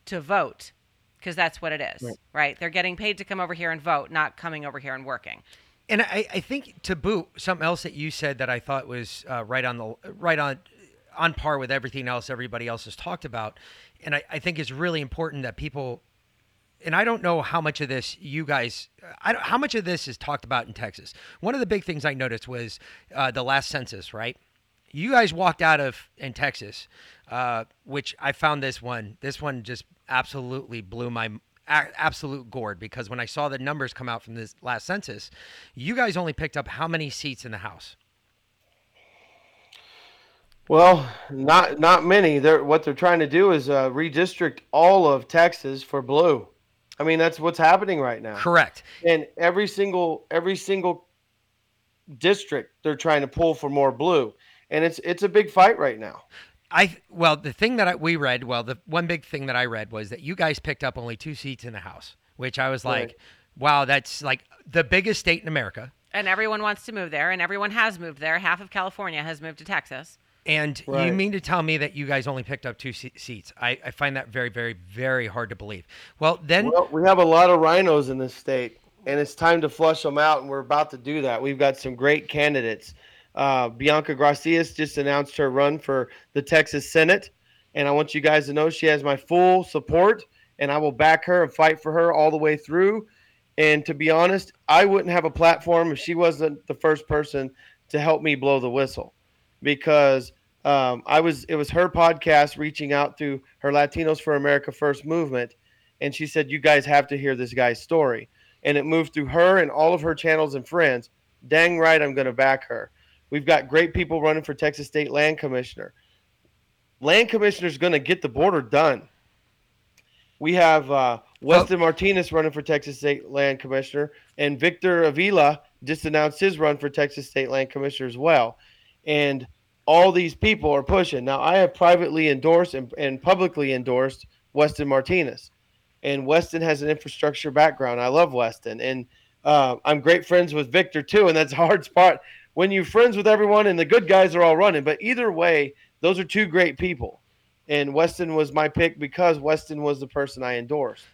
to vote because that's what it is, Right. right. They're getting paid to come over here and vote, not coming over here and working. And I, I think to boot, something else that you said that I thought was uh, right on the right on on par with everything else everybody else has talked about, and I, I think it's really important that people. And I don't know how much of this you guys, I don't, how much of this is talked about in Texas. One of the big things I noticed was uh, the last census, right? You guys walked out of in Texas, uh, which I found this one. This one just absolutely blew my absolute gourd because when I saw the numbers come out from this last census, you guys only picked up how many seats in the House? Well, not not many. They're what they're trying to do is uh, redistrict all of Texas for blue. I mean, that's what's happening right now. Correct. And every single every single district they're trying to pull for more blue, and it's it's a big fight right now. I well, the thing that I, we read, well, the one big thing that I read was that you guys picked up only two seats in the House, which I was like, Right. wow, that's like the biggest state in America. And everyone wants to move there, and everyone has moved there. Half of California has moved to Texas. And you mean to tell me that you guys only picked up two se- seats? I, I find that very, very, very hard to believe. Well, then, Well, we have a lot of rhinos in this state, and it's time to flush them out, and we're about to do that. We've got some great candidates. Uh, Bianca Gracias just announced her run for the Texas Senate, and I want you guys to know she has my full support, and I will back her and fight for her all the way through. And to be honest, I wouldn't have a platform if she wasn't the first person to help me blow the whistle, because um, I was it was her podcast reaching out through her Latinos for America First movement, and she said you guys have to hear this guy's story, and it moved through her and all of her channels and friends. Dang right, I'm going to back her. We've got great people running for Texas State Land Commissioner. Land Commissioner is going to get the border done. We have uh, Weston Martinez running for Texas State Land Commissioner, and Victor Avila just announced his run for Texas State Land Commissioner as well. And all these people are pushing. Now, I have privately endorsed and, and publicly endorsed Weston Martinez, and Weston has an infrastructure background. I love Weston, and uh, I'm great friends with Victor too, and that's a hard spot when you're friends with everyone and the good guys are all running. But either way, those are two great people, and Weston was my pick because Weston was the person I endorsed.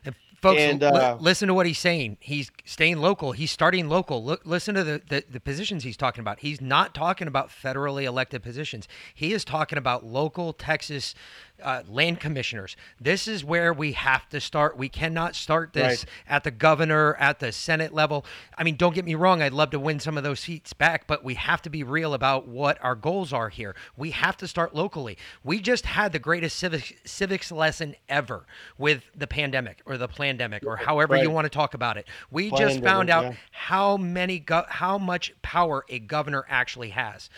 Folks, and, li- uh, listen to what he's saying. He's staying local. He's starting local. Look, listen to the, the, the positions he's talking about. He's not talking about federally elected positions. He is talking about local Texas uh, land commissioners. This is where we have to start. We cannot start this Right. at the governor, at the Senate level. I mean, don't get me wrong. I'd love to win some of those seats back, but we have to be real about what our goals are here. We have to start locally. We just had the greatest civics, civics lesson ever with the pandemic or the plandemic or however you want to talk about it. We just found out how many go- how much power a governor actually has.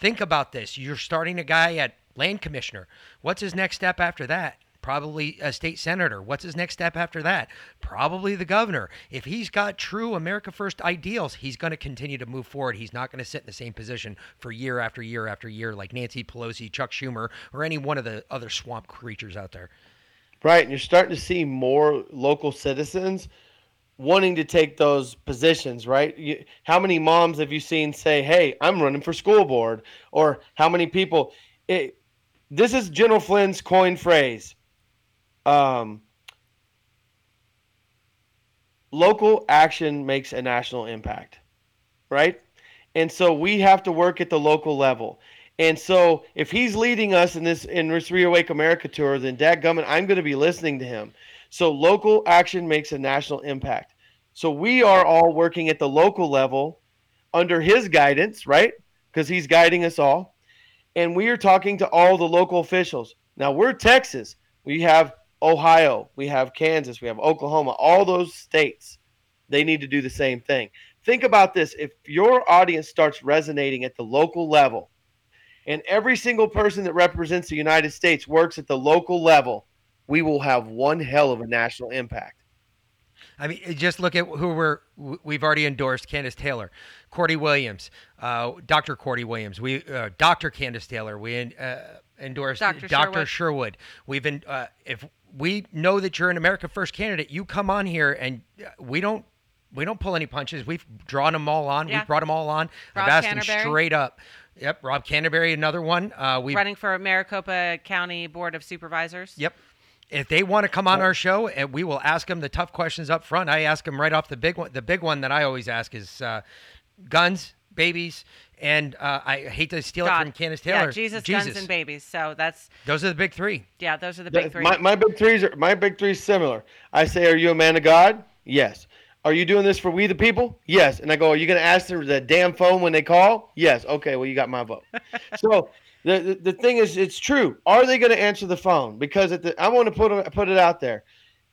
Think about this. You're starting a guy at land commissioner. What's his next step after that? Probably a state senator. What's his next step after that? Probably the governor. If he's got true America First ideals, he's going to continue to move forward. He's not going to sit in the same position for year after year after year like Nancy Pelosi, Chuck Schumer, or any one of the other swamp creatures out there. Right, and you're starting to see more local citizens wanting to take those positions, right? You, how many moms have you seen say, "Hey, I'm running for school board," or how many people? It, this is General Flynn's coin phrase. Um, local action makes a national impact, right? And so we have to work at the local level. And so if he's leading us in this in this ReAwaken America tour, then Dad dadgummit, I'm going to be listening to him. So local action makes a national impact. So we are all working at the local level under his guidance, right? Because he's guiding us all. And we are talking to all the local officials. Now we're Texas. We have Ohio, we have Kansas, we have Oklahoma, all those states. They need to do the same thing. Think about this if your audience starts resonating at the local level, and every single person that represents the United States works at the local level, we will have one hell of a national impact. I mean, just look at who we're we've already endorsed: Candace Taylor, Cordy Williams, uh, Dr. Cordy Williams, we uh, Dr. Candace Taylor. We uh, endorsed Dr. Dr. Sherwood. Sherwood. We've been uh, if we know that you're an America First candidate, you come on here and uh, we don't we don't pull any punches. We've drawn them all on. Yeah. We've brought them all on. Rob I've asked them straight up. Yep, Rob Canterbury, another one. Uh, we Running for Maricopa County Board of Supervisors. Yep. If they want to come on our show, and we will ask them the tough questions up front. I ask them right off the big one. The big one that I always ask is uh, guns, babies, and uh, I hate to steal it from Candace Taylor. Yeah, Jesus, guns, and babies. So that's Those are the big three. yeah, those are the big The- three. My, my big threes are my big threes similar. I say, "Are you a man of God?" Yes. Are you doing this for we the people? Yes. And I go, "Are you going to answer the damn phone when they call?" Yes. Okay. Well, you got my vote. [LAUGHS] so the, the thing is, it's true. Are they going to answer the phone? Because at the, I want to put put it out there.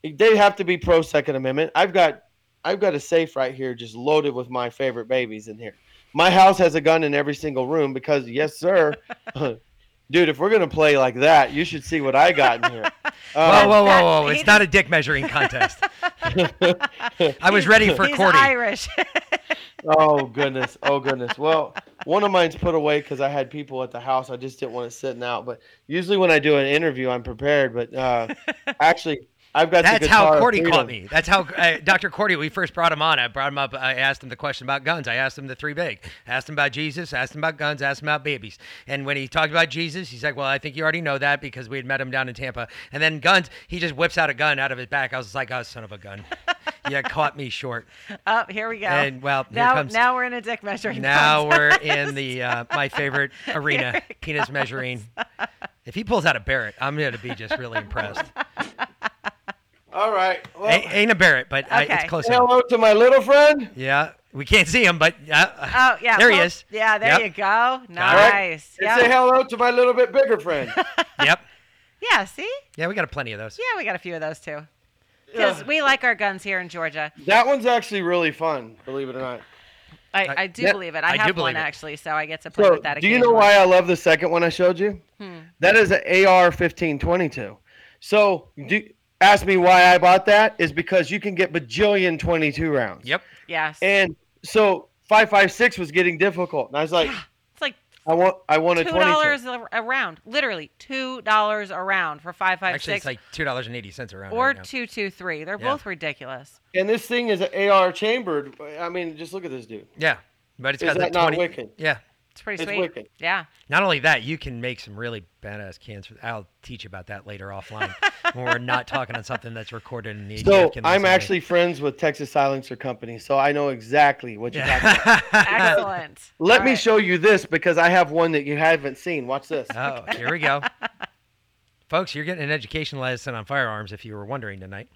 They have to be pro Second Amendment. I've got I've got a safe right here, just loaded with my favorite babies in here. My house has a gun in every single room because, yes, sir. [LAUGHS] Dude, if we're gonna play like that, you should see what I got in here. [LAUGHS] Whoa, Uh, whoa, whoa, whoa! It's not a [LAUGHS] dick measuring contest. [LAUGHS] I was ready for He's Cordy. Irish. oh goodness, oh goodness. Well, one of mine's put away because I had people at the house. I just didn't want it sitting out. But usually when I do an interview, I'm prepared. But uh, actually, I've got. the That's how guitar Cordy caught me. That's how uh, Dr. Cordy. We first brought him on. I brought him up. I asked him the question about guns. I asked him the three big. Asked him about Jesus. Asked him about guns. Asked him about babies. And when he talked about Jesus, he's like, "Well, I think you already know that because we had met him down in Tampa." And then guns. He just whips out a gun out of his back. I was like, "Oh, son of a gun! [LAUGHS] yeah, caught me short." oh, here we go. And well, here now, comes. now we're in a dick measuring. Now we're in the uh, my favorite [LAUGHS] arena, Here it penis measuring. If he pulls out a Barrett, I'm going to be just really impressed. [LAUGHS] All right. Well, A- ain't a Barrett, but I, it's close enough. hello to my little friend. Yeah, we can't see him, but uh, Oh yeah. there he is. Yeah, there Yep. you go. And Nice. say hello to my little bit bigger friend. [LAUGHS] Yep. Yeah. See. Yeah, we got a plenty of those. Yeah, we got a few of those too. Because Yeah. we like our guns here in Georgia. That one's actually really fun, believe it or not. I, I- I do Yeah, believe it. I, I have one it. actually, so I get to play So, with that. do you know why I love the second one I showed you? Hmm. That is an AR 1522. So, do, ask me why I bought that is because you can get bajillion 22 rounds. Yep. Yes. And so 556 was getting difficult. And I was like, it's like I want I want a two 22. dollars a a round. Literally two dollars a round for five five Actually, it's like two dollars and eighty cents around. or right two two three. They're Yeah. both ridiculous. And this thing is an AR chambered. I mean, just look at this dude. Yeah, but it's Is got that the not twenty. wicked? Yeah. It's pretty It's sweet. wicked. Yeah. Not only that, you can make some really badass cans. For, I'll teach you about that later offline [LAUGHS] when we're not talking on something that's recorded in the. So ATF can I'm listen to. actually friends with Texas Silencer Company, so I know exactly what you're talking about. [LAUGHS] Excellent. Let All me right. show you this because I have one that you haven't seen. Watch this. oh, here we go. [LAUGHS] Folks, you're getting an education lesson on firearms if you were wondering tonight.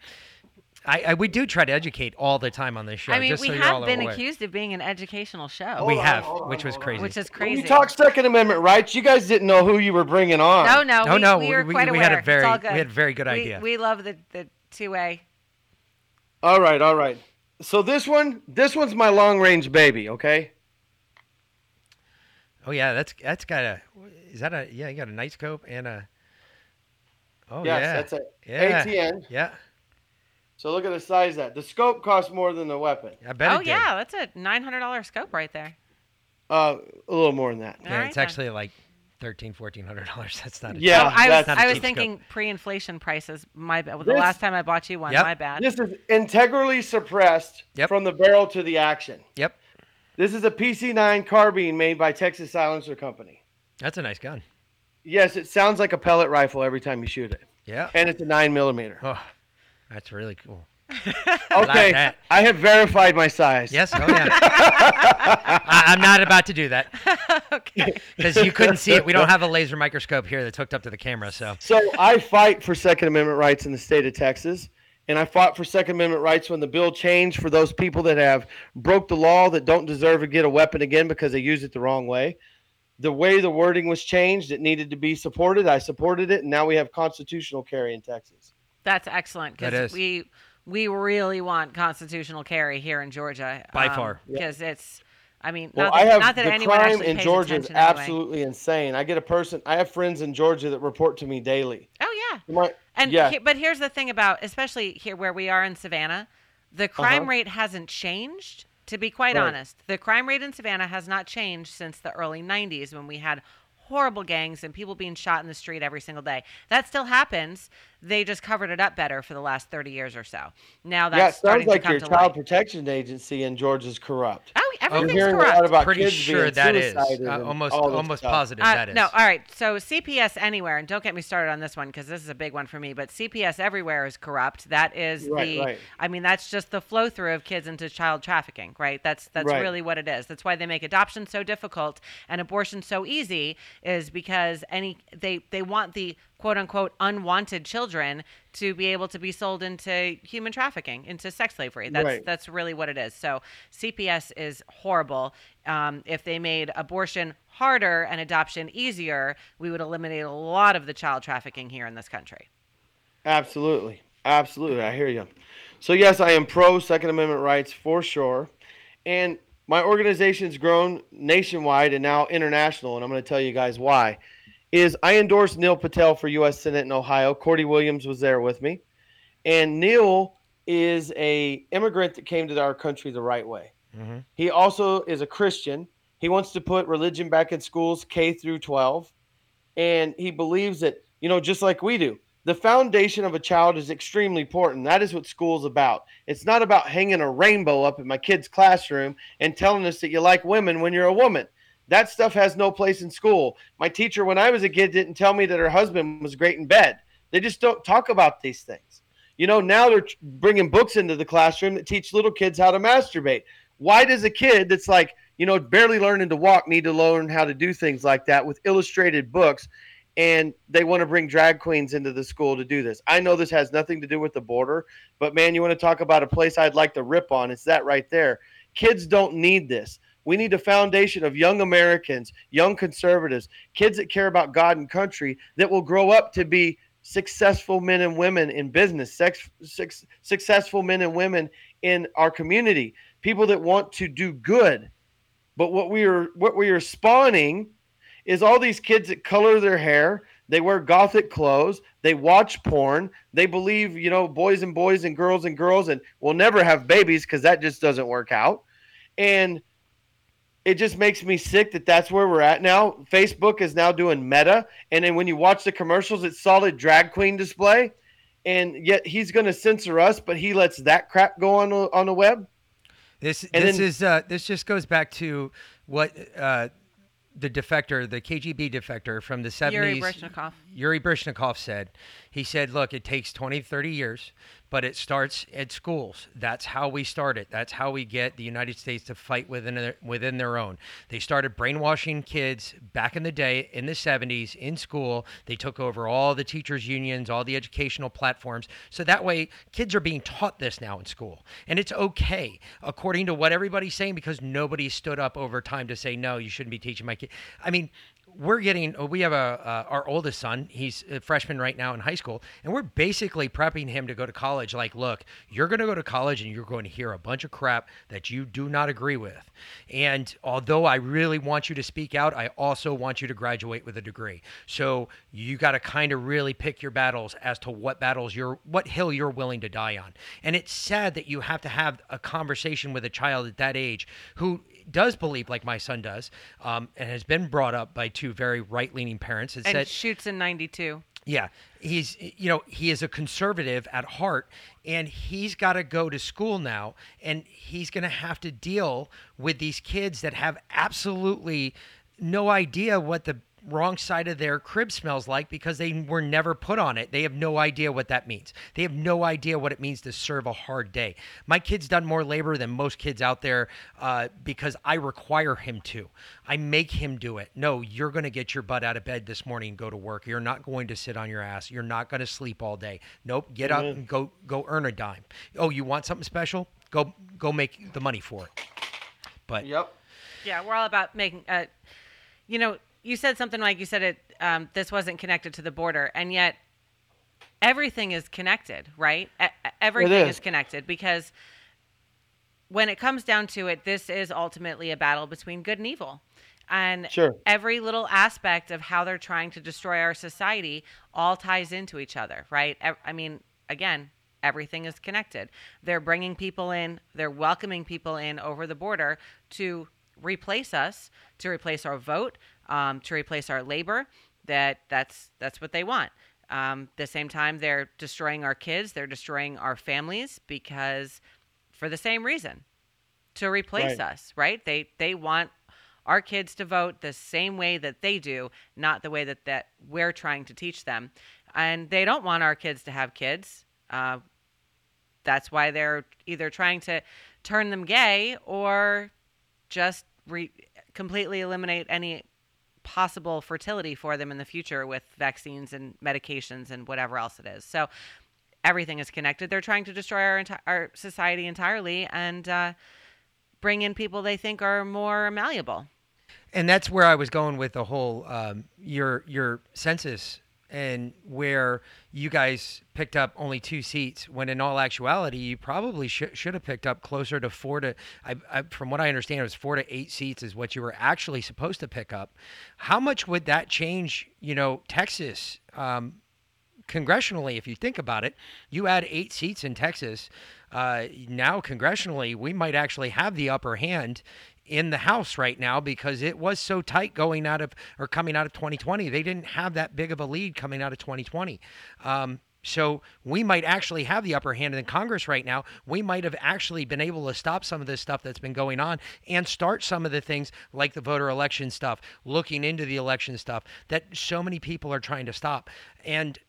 I, I we do try to educate all the time on this show. I mean, just we so have been aware. accused of being an educational show, We on, have, on, which was crazy. which is When crazy. you talk Second Amendment rights, you guys didn't know who you were bringing on. no, no, no, we, no, we were we, quite we aware. had a very it's all good. we had a very good we, idea. we love the the two way. All right, all right. So this one, this one's my long range baby. Okay. oh yeah, that's that's got a. Is that a yeah? You got a night scope and a. Oh yes, yeah. that's a yeah. ATN. Yeah, So look at the size of that. The scope costs more than the weapon. I bet Oh it did. yeah, that's a nine hundred dollar scope right there. Uh, a little more than that. Yeah, right it's then. actually like thirteen, fourteen hundred dollars. [LAUGHS] That's not. A Yeah, oh, I that's was not a I was cheap thinking pre-inflation prices. My bad. The This- last time I bought you one, Yep. my bad. This is integrally suppressed Yep. from the barrel to the action. Yep, This is a PC9 carbine made by Texas Silencer Company. that's a nice gun. Yes, it sounds like a pellet rifle every time you shoot it, Yeah. and it's a nine millimeter. Oh, that's really cool. Okay, that. I have verified my size. Yes. Oh yeah. [LAUGHS] I, I'm not about to do that [LAUGHS] okay. because you couldn't see it. We don't have a laser microscope here that's hooked up to the camera. So So I fight for Second Amendment rights in the state of Texas, and I fought for Second Amendment rights when the bill changed for those people that have broke the law that don't deserve to get a weapon again because they used it the wrong way. The way the wording was changed, it needed to be supported. I supported it, and now we have constitutional carry in Texas. That's excellent That because is. we we really want constitutional carry here in Georgia By far. because it's. I mean, Well, not I that, have not that the anyone crime actually in pays Georgia is attention anyway. absolutely insane. I get a person. I have friends in Georgia that report to me daily. Oh yeah. You might- And yeah, he- but here's the thing about especially here where we are in Savannah, the crime Uh-huh. rate hasn't changed. To be quite Right. honest, the crime rate in Savannah has not changed since the early 90s when we had horrible gangs and people being shot in the street every single day. That still happens. They just covered it up better for the last 30 years or so. Now that's yeah. It starting sounds like to come your to child light. protection agency in Georgia is corrupt. Oh, I'm everything's hearing a corrupt. lot about pretty kids sure being that is uh, almost almost stuff. positive Uh, that is. No, all right. So CPS Anywhere, and don't get me started on this one because this is a big one for me. But CPS Everywhere is corrupt. That is Right, the. right. I mean, that's just the flow through of kids into child trafficking, right? That's that's Right. really what it is. That's why they make adoption so difficult and abortion so easy, is because any they they want the quote unquote unwanted children to be able to be sold into human trafficking, into sex slavery. That's Right. that's really what it is. So CPS is horrible. Um, if they made abortion harder and adoption easier, we would eliminate a lot of the child trafficking here in this country. Absolutely. Absolutely. I hear you. So, yes, I am pro Second Amendment rights for sure. And my organization's grown nationwide and now international. And I'm going to tell you guys why. Is I endorsed Neil Patel for U.S. Senate in Ohio. Cordy Williams was there with me. And Neil is a immigrant that came to our country the right way. Mhm. He also is a Christian. He wants to put religion back in schools K through 12. And he believes that, you know, just like we do, the foundation of a child is extremely important. That is what school's about. It's not about hanging a rainbow up in my kid's classroom and telling us that you like women when you're a woman. That stuff has no place in school. My teacher, when I was a kid, didn't tell me that her husband was great in bed. They just don't talk about these things. You know, now they're bringing books into the classroom that teach little kids how to masturbate. Why does a kid that's like, you know, barely learning to walk need to learn how to do things like that with illustrated books? And they want to bring drag queens into the school to do this. I know this has nothing to do with the border, but man, you want to talk about a place I'd like to rip on? It's that right there. Kids don't need this. We need a foundation of young Americans, young conservatives, kids that care about God and country that will grow up to be successful men and women in business, sex, sex, successful men and women in our community, people that want to do good. But what we are what we are spawning is all these kids that color their hair, they wear gothic clothes, they watch porn, they believe, you know, boys and boys and girls and girls and will never have babies because that just doesn't work out. And it just makes me sick that that's where we're at now. Facebook is now doing meta, and then when you watch the commercials, it's solid drag queen display, and yet he's going to censor us, but he lets that crap go on on the web. This And this then- is uh, this just goes back to what uh, the defector, the KGB defector from the seventies, Yuri seventies, Brishnikov. Yuri Brishnikov said. He said, "Look, it takes 20, 30 years, but it starts at schools. That's how we start it. That's how we get the United States to fight within their, within their own. They started brainwashing kids back in the day in the 70s in school. They took over all the teachers unions, all the educational platforms. So that way kids are being taught this now in school. And it's okay according to what everybody's saying because nobody stood up over time to say no, you shouldn't be teaching my kid. I mean, we're getting we have a uh, our oldest son he's a freshman right now in high school and we're basically prepping him to go to college. Like look you're going to go to college and you're going to hear a bunch of crap that you do not agree with. And although i really want you to speak out i also want you to graduate with a degree. So you got to kind of really pick your battles as to what battles you're what hill you're willing to die on. And it's sad that you have to have a conversation with a child at that age who does believe like my son does um, and has been brought up by two very right-leaning parents and And said shoots in 92. yeah he's you know he is a conservative at heart and he's got to go to school now and he's going to have to deal with these kids that have absolutely no idea what the wrong side of their crib smells like because they were never put on it. They have no idea what that means. They have no idea what it means to serve a hard day. My kid's done more labor than most kids out there uh, because I require him to. I make him do it. No, you're going to get your butt out of bed this morning and go to work. You're not going to sit on your ass. You're not going to sleep all day. Nope. Get up and go go earn a dime. Oh, you want something special? Go go make the money for it. But Yep. Yeah, we're all about making. Uh, you know, you said something like you said it. Um, this wasn't connected to the border, and yet everything is connected, right? E- everything is. is connected because when it comes down to it, this is ultimately a battle between good and evil. And Sure. every little aspect of how they're trying to destroy our society all ties into each other, right? I mean, again, everything is connected. They're bringing people in, they're welcoming people in over the border to replace us, to replace our vote, um, to replace our labor. That that's that's what they want. Um, the same time, they're destroying our kids, they're destroying our families because for the same reason to replace Right. us, right? They they want our kids to vote the same way that they do, not the way that that we're trying to teach them. And they don't want our kids to have kids. Uh, that's why they're either trying to turn them gay or just re- completely eliminate any possible fertility for them in the future with vaccines and medications and whatever else it is. So everything is connected. They're trying to destroy our enti- our society entirely and uh, bring in people they think are more malleable. and that's where I was going with the whole um, your your census and where you guys picked up only two seats when in all actuality you probably should should have picked up closer to four to I, I, from what I understand it was four to eight seats is what you were actually supposed to pick up. How much would that change? You know, Texas. Um, congressionally, if you think about it, you add eight seats in Texas. Uh, now, congressionally, we might actually have the upper hand in the House right now because it was so tight going out of or coming out of 2020. They didn't have that big of a lead coming out of 2020. Um, so we might actually have the upper hand in Congress right now. We might have actually been able to stop some of this stuff that's been going on and start some of the things like the voter election stuff, looking into the election stuff that so many people are trying to stop. And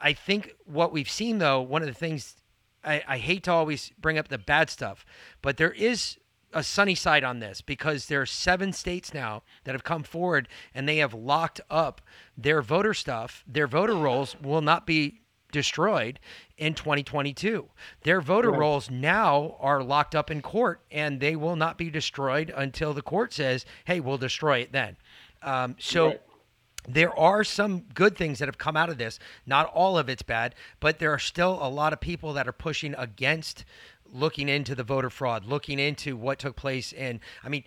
I think what we've seen, though, one of the things I, I hate to always bring up the bad stuff, but there is a sunny side on this because there are seven states now that have come forward and they have locked up their voter stuff. Their voter rolls will not be destroyed in 2022. Their voter Right. rolls now are locked up in court and they will not be destroyed until the court says, hey, we'll destroy it then. Um, so Right. there are some good things that have come out of this. Not all of it's bad, but there are still a lot of people that are pushing against looking into the voter fraud, looking into what took place. And I mean,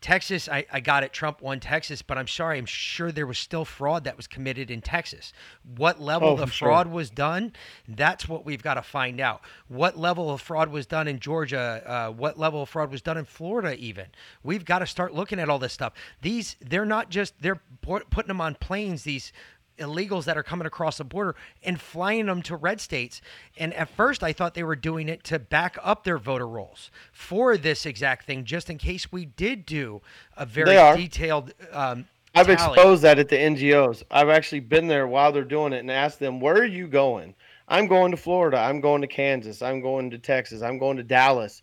Texas, I, I got it. Trump won Texas, but I'm sorry, I'm sure there was still fraud that was committed in Texas. What level Oh, the for sure. fraud was done, that's what we've got to find out. What level of fraud was done in Georgia? Uh, what level of fraud was done in Florida? Even we've got to start looking at all this stuff. These they're not just they're putting them on planes. These illegals that are coming across the border and flying them to red states. And at first, I thought they were doing it to back up their voter rolls for this exact thing, just in case we did do a very detailed. Um, I've tally. exposed that at the NGOs. I've actually been there while they're doing it and asked them, "Where are you going?" I'm going to Florida. I'm going to Kansas. I'm going to Texas. I'm going to Dallas.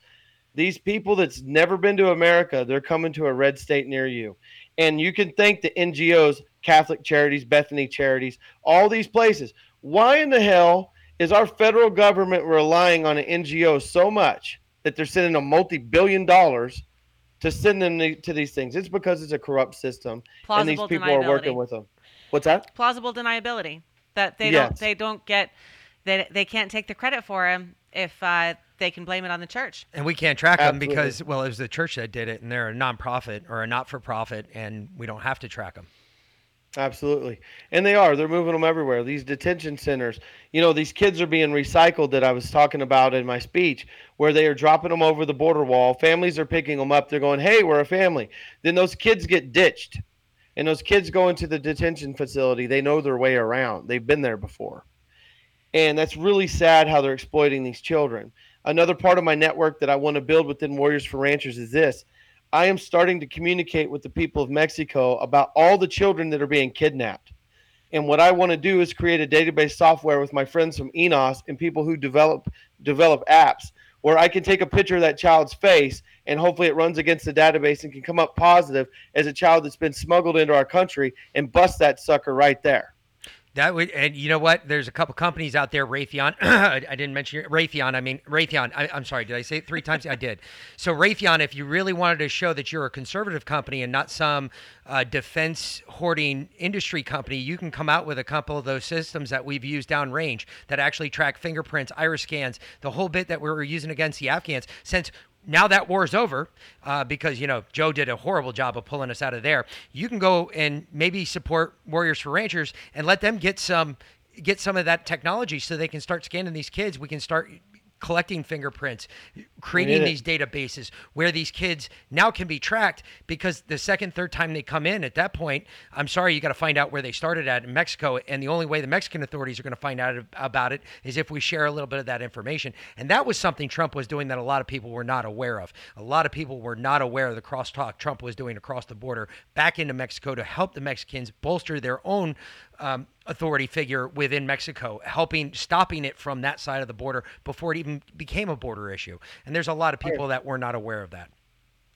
These people that's never been to America, they're coming to a red state near you. And you can thank the NGOs, Catholic Charities, Bethany Charities, all these places. Why in the hell is our federal government relying on an NGO so much that they're sending them multi-billion dollars to send them to these things? It's because it's a corrupt system and these Plausible people are working with them. What's that? Plausible deniability that they Yes. don't they don't get they they can't take the credit for him if uh, they can blame it on the church. And we can't track them because, well, it was the church that did it, and they're a nonprofit or a not-for-profit, and we don't have to track them. Absolutely. And they are. They're moving them everywhere. These detention centers, you know, these kids are being recycled that I was talking about in my speech, where they are dropping them over the border wall. Families are picking them up. They're going, hey, we're a family. Then those kids get ditched. And those kids go into the detention facility. They know their way around, they've been there before. And that's really sad how they're exploiting these children. Another part of my network that I want to build within Warriors for Ranchers is this I am starting to communicate with the people of Mexico about all the children that are being kidnapped. And what I want to do is create a database software with my friends from Enos and people who develop develop apps where I can take a picture of that child's face and hopefully it runs against the database and can come up positive as a child that's been smuggled into our country and bust that sucker right there. That would, and you know what? There's a couple companies out there, Raytheon. [CLEARS THROAT] I didn't mention Raytheon. I mean Raytheon. I, am sorry. Did I say it three times? I did. So Raytheon, if you really wanted to show that you're a conservative company and not some uh, defense hoarding industry company, you can come out with a couple of those systems that we've used downrange that actually track fingerprints, iris scans, the whole bit that we were using against the Afghans. Since now that war is over uh, because you know joe did a horrible job of pulling us out of there you can go and maybe support warriors for ranchers and let them get some get some of that technology so they can start scanning these kids. We can start collecting fingerprints, creating these databases where these kids now can be tracked because the second, third time they come in, at that point, I'm sorry, you got to find out where they started at in Mexico. And the only way the Mexican authorities are going to find out about it is if we share a little bit of that information. And that was something Trump was doing that a lot of people were not aware of. A lot of people were not aware of the crosstalk Trump was doing across the border back into Mexico to help the Mexicans bolster their own um, authority figure within Mexico, helping stopping it from that side of the border before it even became a border issue. And there's a lot of people that were not aware of that.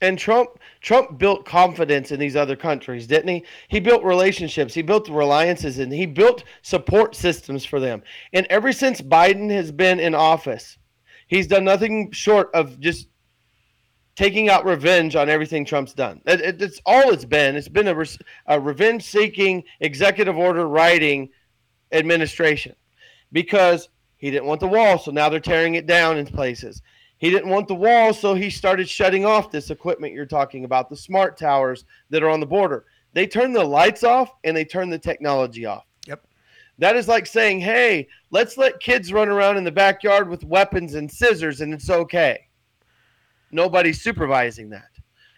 And Trump Trump built confidence in these other countries, didn't he? He built relationships, he built reliances, and he built support systems for them. And ever since Biden has been in office, he's done nothing short of just taking out revenge on everything Trump's done. It, it, it's all it's been. It's been a, re- a revenge seeking executive order writing administration because he didn't want the wall. So now they're tearing it down in places. He didn't want the wall. So he started shutting off this equipment you're talking about, the smart towers that are on the border. They turn the lights off and they turn the technology off. Yep. That is like saying, hey, let's let kids run around in the backyard with weapons and scissors and it's okay nobody's supervising that.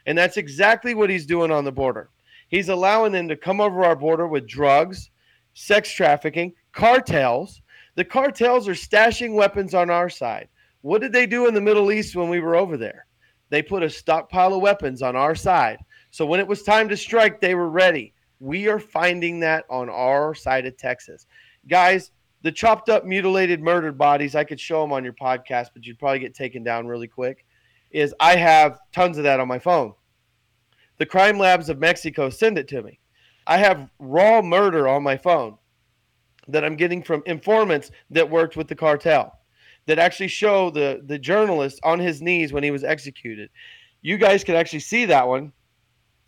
And that's exactly what he's doing on the border. He's allowing them to come over our border with drugs, sex trafficking, cartels. The cartels are stashing weapons on our side. What did they do in the Middle East when we were over there? They put a stockpile of weapons on our side. So when it was time to strike, they were ready. We are finding that on our side of Texas. Guys, the chopped up, mutilated, murdered bodies, I could show them on your podcast, but you'd probably get taken down really quick is I have tons of that on my phone. The crime labs of Mexico send it to me. I have raw murder on my phone that I'm getting from informants that worked with the cartel that actually show the the journalist on his knees when he was executed. You guys can actually see that one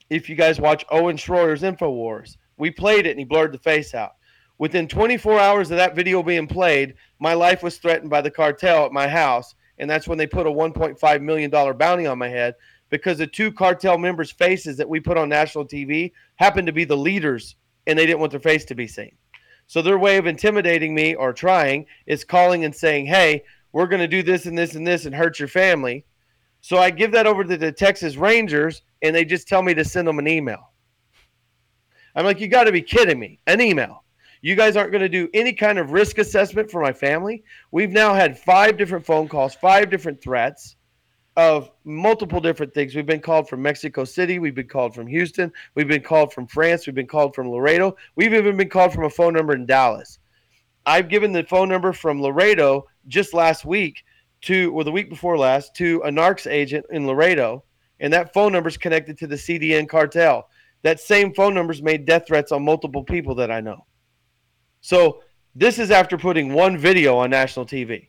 if you guys watch Owen Schroyer's InfoWars. We played it and he blurred the face out. Within 24 hours of that video being played, my life was threatened by the cartel at my house and that's when they put a 1.5 million dollar bounty on my head because the two cartel members' faces that we put on national TV happened to be the leaders, and they didn't want their face to be seen. So their way of intimidating me or trying is calling and saying, "Hey, we're going to do this and this and this and hurt your family." So I give that over to the Texas Rangers, and they just tell me to send them an email. I'm like, "You got to be kidding me! An email." You guys aren't going to do any kind of risk assessment for my family. We've now had five different phone calls, five different threats of multiple different things. We've been called from Mexico City. We've been called from Houston. We've been called from France. We've been called from Laredo. We've even been called from a phone number in Dallas. I've given the phone number from Laredo just last week to, or the week before last, to a NARCS agent in Laredo, and that phone number is connected to the CDN cartel. That same phone number's made death threats on multiple people that I know. So this is after putting one video on national TV.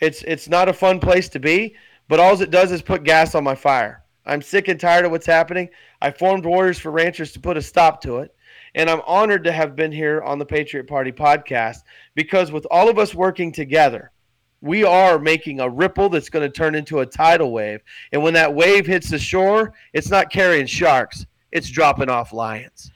It's it's not a fun place to be, but all it does is put gas on my fire. I'm sick and tired of what's happening. I formed Warriors for Ranchers to put a stop to it. And I'm honored to have been here on the Patriot Party podcast because with all of us working together, we are making a ripple that's going to turn into a tidal wave. And when that wave hits the shore, it's not carrying sharks, it's dropping off lions.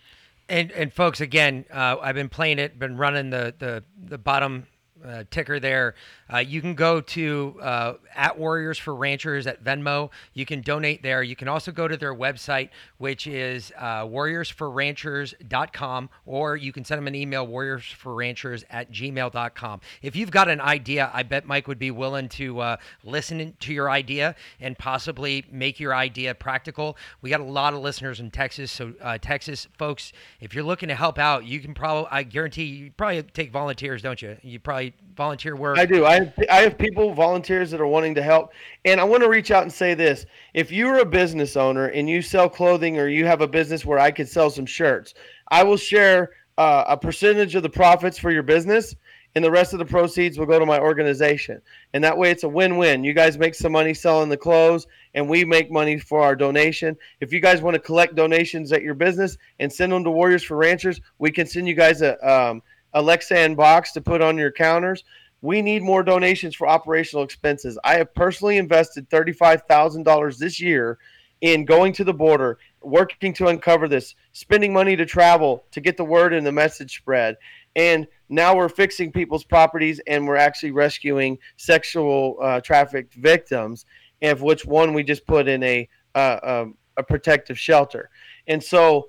And and folks, again, uh, I've been playing it, been running the the the bottom uh, ticker there. Uh, you can go to uh, at Warriors for Ranchers at Venmo. You can donate there. You can also go to their website, which is uh, warriorsforranchers.com, or you can send them an email, warriorsforranchers at gmail.com. If you've got an idea, I bet Mike would be willing to uh, listen to your idea and possibly make your idea practical. We got a lot of listeners in Texas, so uh, Texas folks, if you're looking to help out, you can probably, I guarantee, you probably take volunteers, don't you? You probably volunteer work. I do. I have, I have people, volunteers that are wanting to help. And I want to reach out and say this. If you're a business owner and you sell clothing or you have a business where I could sell some shirts, I will share uh, a percentage of the profits for your business and the rest of the proceeds will go to my organization. And that way it's a win-win. You guys make some money selling the clothes and we make money for our donation. If you guys want to collect donations at your business and send them to Warriors for Ranchers, we can send you guys a um, a Lexan box to put on your counters. We need more donations for operational expenses. I have personally invested $35,000 this year in going to the border, working to uncover this, spending money to travel to get the word and the message spread. And now we're fixing people's properties and we're actually rescuing sexual uh, trafficked victims, of which one we just put in a, uh, um, a protective shelter. And so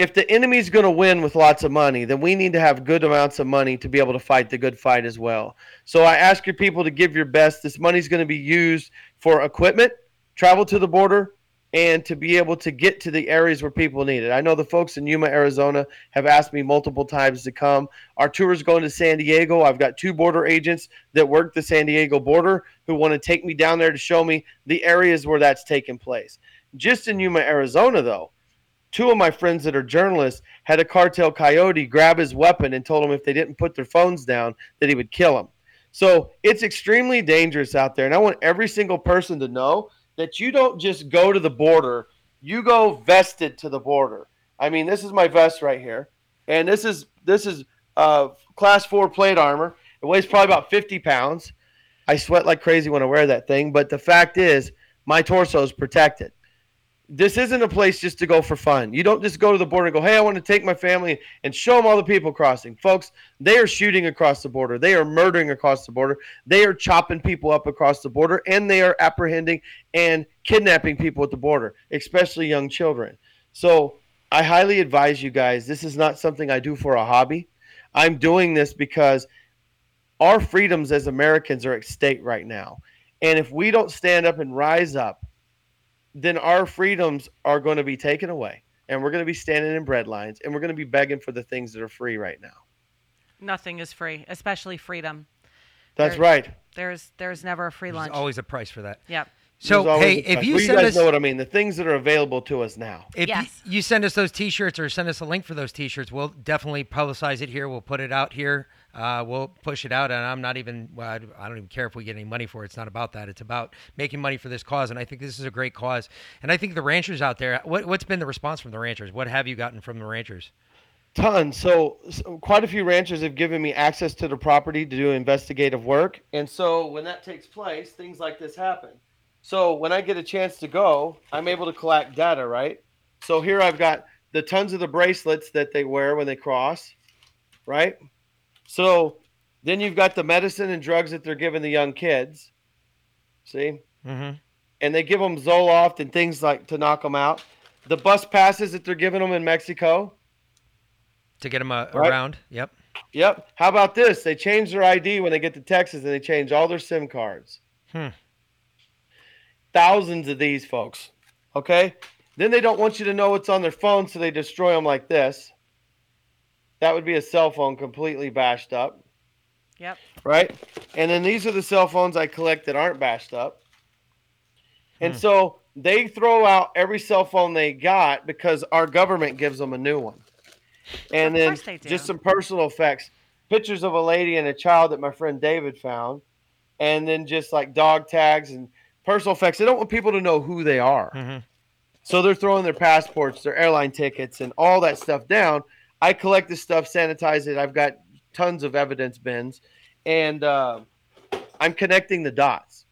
if the enemy's going to win with lots of money, then we need to have good amounts of money to be able to fight the good fight as well. So I ask your people to give your best. This money's going to be used for equipment, travel to the border, and to be able to get to the areas where people need it. I know the folks in Yuma, Arizona have asked me multiple times to come. Our tour is going to San Diego. I've got two border agents that work the San Diego border who want to take me down there to show me the areas where that's taking place. Just in Yuma, Arizona, though, two of my friends that are journalists had a cartel coyote grab his weapon and told him if they didn't put their phones down that he would kill them. So it's extremely dangerous out there. And I want every single person to know that you don't just go to the border, you go vested to the border. I mean, this is my vest right here. And this is this is uh, class four plate armor. It weighs probably about 50 pounds. I sweat like crazy when I wear that thing, but the fact is my torso is protected this isn't a place just to go for fun. You don't just go to the border and go, hey, I want to take my family and show them all the people crossing. Folks, they are shooting across the border. They are murdering across the border. They are chopping people up across the border, and they are apprehending and kidnapping people at the border, especially young children. So I highly advise you guys this is not something I do for a hobby. I'm doing this because our freedoms as Americans are at stake right now. And if we don't stand up and rise up, then our freedoms are going to be taken away and we're going to be standing in bread lines and we're going to be begging for the things that are free right now. Nothing is free, especially freedom. That's There- right. There's there's never a free There's lunch. always a price for that. Yep. So hey, if you well, you send guys us know what I mean, the things that are available to us now. if Yes. you, send us those T-shirts or send us a link for those T-shirts, we'll definitely publicize it here. We'll put it out here. Uh, we'll push it out, and I'm not even. Well, I don't even care if we get any money for it. It's not about that. It's about making money for this cause, and I think this is a great cause. And I think the ranchers out there. What, what's been the response from the ranchers? What have you gotten from the ranchers? Tons. So, so quite a few ranchers have given me access to the property to do investigative work. And so when that takes place, things like this happen. So when I get a chance to go, I'm able to collect data, right? So here I've got the tons of the bracelets that they wear when they cross, right? So then you've got the medicine and drugs that they're giving the young kids. See? Mm-hmm. and they give them Zoloft and things like to knock them out. The bus passes that they're giving them in Mexico. To get them uh, Right. around. Yep. Yep. How about this? They change their ID when they get to Texas and they change all their SIM cards. Hmm. Thousands of these folks. Okay. Then they don't want you to know what's on their phone, so they destroy them like this. That would be a cell phone completely bashed up, Yep. right? And then these are the cell phones I collect that aren't bashed up. And Hmm. so they throw out every cell phone they got because our government gives them a new one. And Of then course they do. just some personal effects pictures of a lady and a child that my friend David found, and then just like dog tags and personal effects. They don't want people to know who they are. Mm-hmm. So they're throwing their passports, their airline tickets, and all that stuff down. I collect this stuff, sanitize it. I've got tons of evidence bins, and uh, I'm connecting the dots.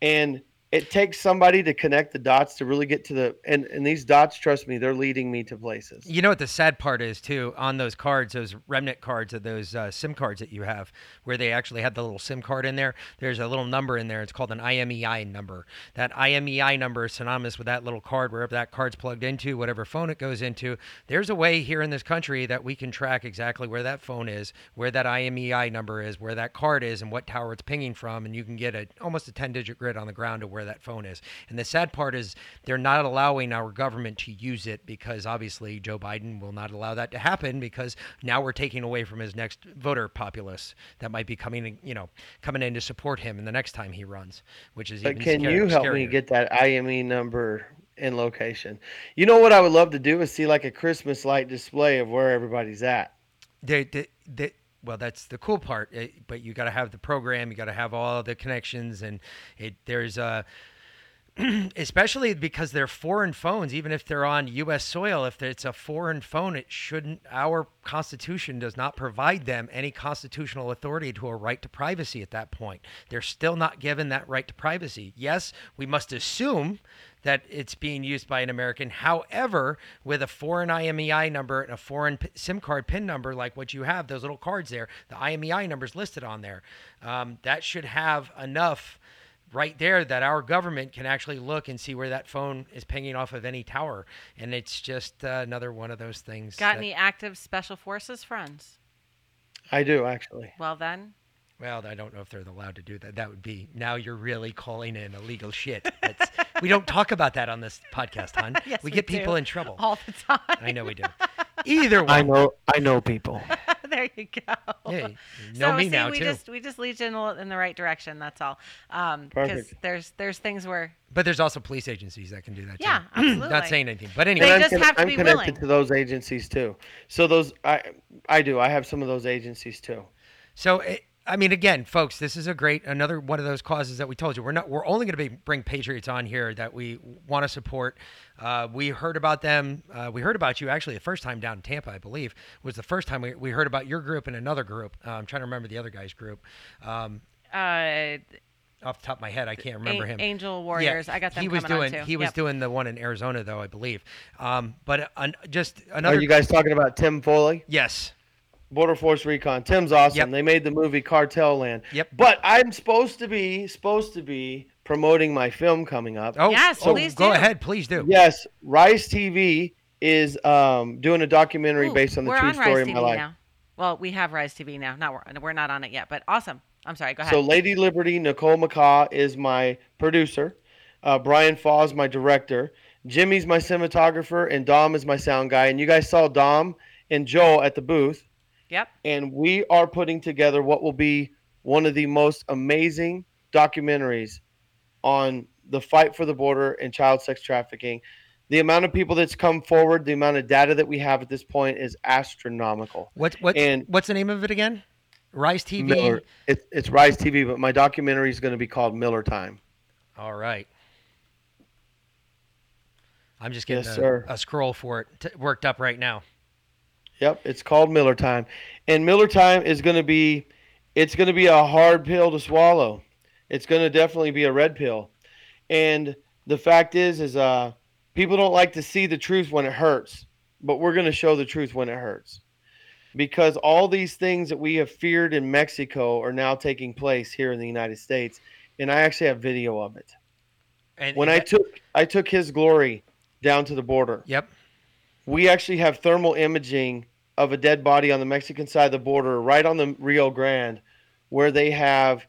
And it takes somebody to connect the dots to really get to the and and these dots trust me they're leading me to places You know what the sad part is too on those cards, those remnant cards of those uh, SIM cards that you have, where they actually had the little SIM card in there. There's a little number in there. It's called an IMEI number. That IMEI number is synonymous with that little card, wherever that card's plugged into, whatever phone it goes into. There's a way here in this country that we can track exactly where that phone is, where that IMEI number is, where that card is, and what tower it's pinging from, and you can get a almost a 10-digit grid on the ground of where that phone is. And the sad part is they're not allowing our government to use it because obviously Joe Biden will not allow that to happen because now we're taking away from his next voter populace that might be coming, in- you know, coming in to support him in the next time he runs, which is but can you help me get that ime number and location? You know what i would love to do is see like a christmas light display of where everybody's at. They, they, they, well, that's the cool part. eh, but you got to have the program. You got to have all the connections, and it there's uh, [CLEARS THROAT] especially because they're foreign phones. Even if they're on U.S. soil, if it's a foreign phone, it shouldn't. Our Constitution does not provide them any constitutional authority to a right to privacy. At that point, they're still not given that right to privacy. Yes, we must assume that it's being used by an American. However, with a foreign IMEI number and a foreign p- SIM card PIN number, like what you have, those little cards there, the IMEI number is listed on there. Um, that should have enough right there that our government can actually look and see where that phone is pinging off of any tower. And it's just uh, another one of those things. Got that- any active special forces friends? i do actually Well then, Well, I don't know if they're allowed to do that. That would be now you're really calling in illegal shit. That's, we don't talk about that on this podcast, hon. [LAUGHS] Yes, we we get people in trouble. all the time. I know we do. Either way, i know i know people [LAUGHS] there you go. Yeah, you know so me see, now we too. just we just lead you in the, in the right direction. That's all. Um, because Perfect. there's there's things where But there's also police agencies that can do that Yeah, [CLEARS THROAT] too. absolutely. Not saying anything, but They anyway. And I'm, just conne- have to I'm be connected willing. to those agencies too so those i i do i have some of those agencies too So eh, I mean, again, folks, this is a great another one of those causes that we told you we're not. We're only going to be bring patriots on here that we want to support. Uh, we heard about them. Uh, we heard about you actually the first time down in Tampa, I believe, was the first time we, we heard about your group and another group. Uh, I'm trying to remember the other guy's group. Um, uh, off the top of my head, I can't remember An- him. Angel Warriors. Yeah, I got them He was doing. too. He was Yep. doing the one in Arizona, though, I believe. Um, but uh, just another. are you guys talking about tim foley yes. Border Force Recon. Tim's awesome. Yep. They made the movie Cartel Land. Yep. But I'm supposed to be supposed to be promoting my film coming up. Oh, Yes, oh, please go do. ahead, please do. Yes, Rise TV is um, doing a documentary ooh, based on the true on story Rise of TV my life. now. Well, we have Rise TV now. Not we're, we're not on it yet, but awesome. I'm sorry. Go ahead. So Lady Liberty, Nicole McCaw is my producer. Uh, Brian Faw is my director. Jimmy's my cinematographer, and Dom is my sound guy. And you guys saw Dom and Joel at the booth. Yep. and we are putting together what will be one of the most amazing documentaries on the fight for the border and child sex trafficking. The amount of people that's come forward, the amount of data that we have at this point is astronomical. What what's And- what's the name of it again? Rise TV. Miller, it's, it's Rise TV, but my documentary is going to be called Miller Time. All right. I'm just getting Yes, a, sir. a scroll for it t- worked up right now. Yep, it's called Miller Time, and Miller Time is going to be, it's going to be a hard pill to swallow. It's going to definitely be a red pill, and the fact is, is uh, people don't like to see the truth when it hurts, but we're going to show the truth when it hurts, because all these things that we have feared in Mexico are now taking place here in the United States, and I actually have video of it. And When and I that- took, I took his glory down to the border Yep. we actually have thermal imaging of a dead body on the Mexican side of the border, right on the Rio Grande, where they have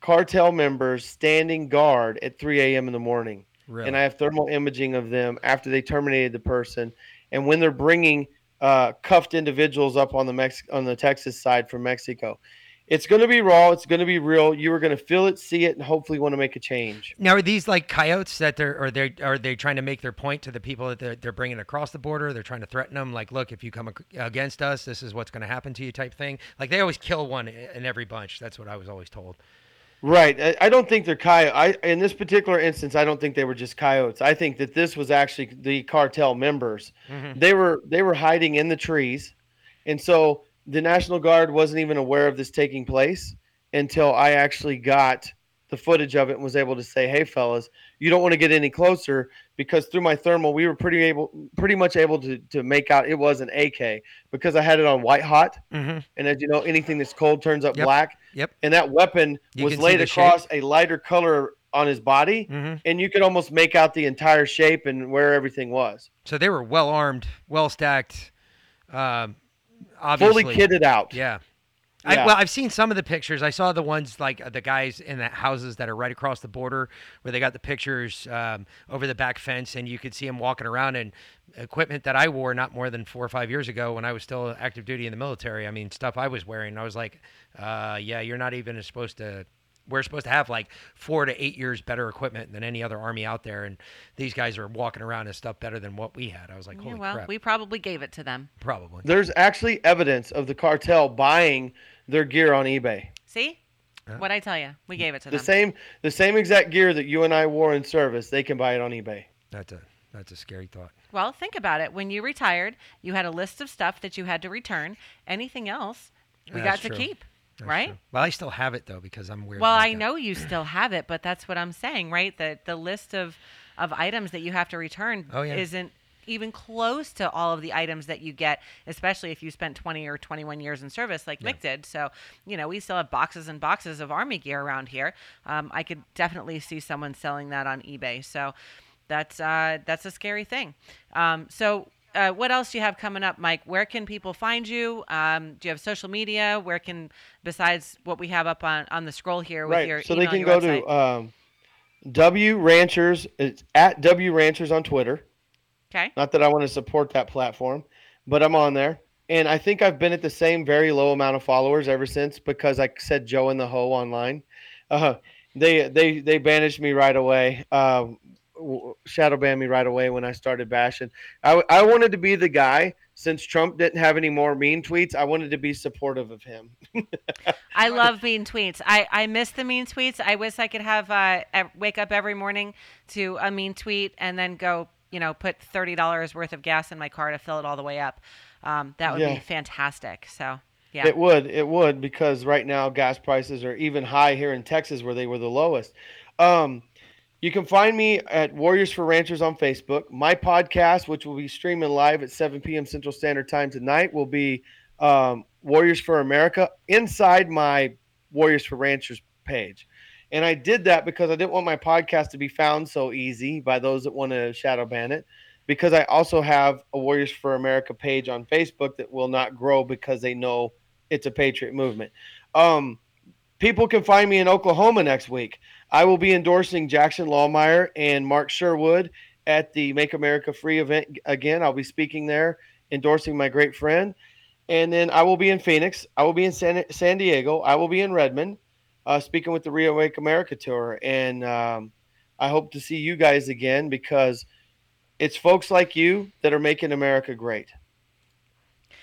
cartel members standing guard at 3 a.m. in the morning. Really. And I have thermal imaging of them after they terminated the person, and when they're bringing uh, cuffed individuals up on the Mex- on the Texas side from Mexico. It's going to be raw. It's going to be real. You are going to feel it, see it, and hopefully want to make a change. now are these like coyotes that they're or they are they trying to make their point to the people that they're, they're bringing across the border? They're trying to threaten them, like, look, if you come against us, this is what's going to happen to you, type thing. Like they always kill one in every bunch. That's what I was always told. Right. I, I don't think they're coyote. I in this particular instance, I don't think they were just coyotes. I think that this was actually the cartel members. Mhm. They were they were hiding in the trees, and so the National Guard wasn't even aware of this taking place until I actually got the footage of it and was able to say, "Hey, fellas, you don't want to get any closer because through my thermal, we were pretty able, pretty much able to to make out it was an AK because I had it on white hot, Mm-hmm. and as you know, anything that's cold turns up Yep. black. Yep. And that weapon You was laid the shape. across a lighter color on his body, Mm-hmm. and you could almost make out the entire shape and where everything was. So they were well armed, well stacked. Um, obviously, Fully kitted out. Yeah. I, well, I've seen some of the pictures. I saw the ones like uh, the guys in the houses that are right across the border, where they got the pictures um, over the back fence, and you could see them walking around in equipment that I wore not more than four or five years ago when I was still active duty in the military. I mean, stuff I was wearing. I was like, uh, yeah, you're not even supposed to. We're supposed to have like four to eight years better equipment than any other army out there, and these guys are walking around and stuff better than what we had. I was like, Yeah, holy well, crap, we probably gave it to them. probably. There's actually evidence of the cartel buying their gear on eBay. See? Yeah. What I tell you, we gave it to The them. same the same exact gear that you and I wore in service, they can buy it on eBay. That's a that's a scary thought. Well, think about it. When you retired, you had a list of stuff that you had to return. Anything else, we That's got to true. keep, That's right? true. Well, I still have it though because I'm weird. Well, like I that. know you still have it, but that's what I'm saying, right? The the list of of items that you have to return Oh, yeah. isn't even close to all of the items that you get, especially if you spent 20 or 21 years in service like Mick did. So, you know, we still have boxes and boxes of army gear around here. Um, I could definitely see someone selling that on eBay. So, that's uh, that's a scary thing. Um, so. Uh, what else do you have coming up, Mike? Where can people find you? Um, do you have social media? Where can, besides what we have up on, on the scroll here with right. your so email, they can go website? to um, W Ranchers. It's at W Ranchers on Twitter. Okay. Not that I want to support that platform, but I'm on there. And I think I've been at the same very low amount of followers ever since because I said Joe and the Ho online. Uh, they they they banished me right away. Um, w- shadow banned me right away when I started bashing. I, I wanted to be the guy since Trump didn't have any more mean tweets. I wanted to be supportive of him. [LAUGHS] I love [LAUGHS] mean tweets. I, I miss the mean tweets. I wish I could have uh, wake up every morning to a mean tweet and then go, you know, put thirty dollars worth of gas in my car to fill it all the way up. Um, that would Yeah. be fantastic. So yeah, It would, it would, because right now gas prices are even high here in Texas where they were the lowest. Um, you can find me at Warriors for Ranchers on Facebook. My podcast, which will be streaming live at 7 p.m. Central Standard Time tonight, will be um, Warriors for America inside my Warriors for Ranchers page. And I did that because I didn't want my podcast to be found so easy by those that want to shadow ban it. Because I also have a Warriors for America page on Facebook that will not grow because they know it's a patriot movement. Um, people can find me in Oklahoma next week. I will be endorsing Jackson Lahmeyer and Mark Sherwood at the Make America Free event again. I'll be speaking there, endorsing my great friend. And then I will be in Phoenix. I will be in San, San Diego. I will be in Redmond, uh, speaking with the ReAwaken America tour. And um, I hope to see you guys again because it's folks like you that are making America great.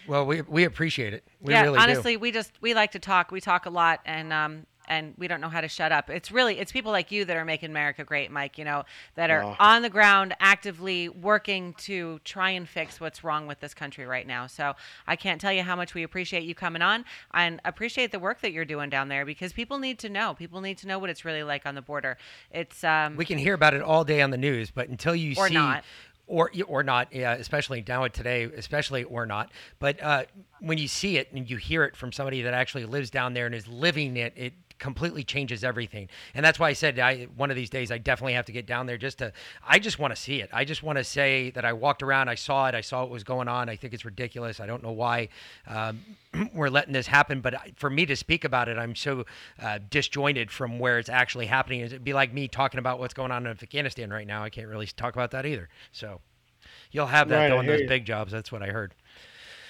Well, we we appreciate it. We yeah. really honestly, we just we like to talk. We talk a lot, and um and we don't know how to shut up. It's really it's people like you that are making America great, Mike. You know that are Oh. on the ground actively working to try and fix what's wrong with this country right now. So I can't tell you how much we appreciate you coming on and appreciate the work that you're doing down there because people need to know. People need to know what it's really like on the border. It's um. We can hear about it all day on the news, but until you Or see not. or or not, yeah, especially now today, especially or not. But uh, when you see it and you hear it from somebody that actually lives down there and is living it, it completely changes everything. And that's why I said I one of these days I definitely have to get down there just to I just want to see it. I just want to say that I walked around, I saw it, I saw what was going on. I think it's ridiculous. I don't know why um, [CLEARS THROAT] we're letting this happen, but for me to speak about it, I'm so uh, disjointed from where it's actually happening. It'd be like me talking about what's going on in Afghanistan right now. I can't really talk about that either. So you'll have that Right, I doing those you. big jobs. That's what I heard.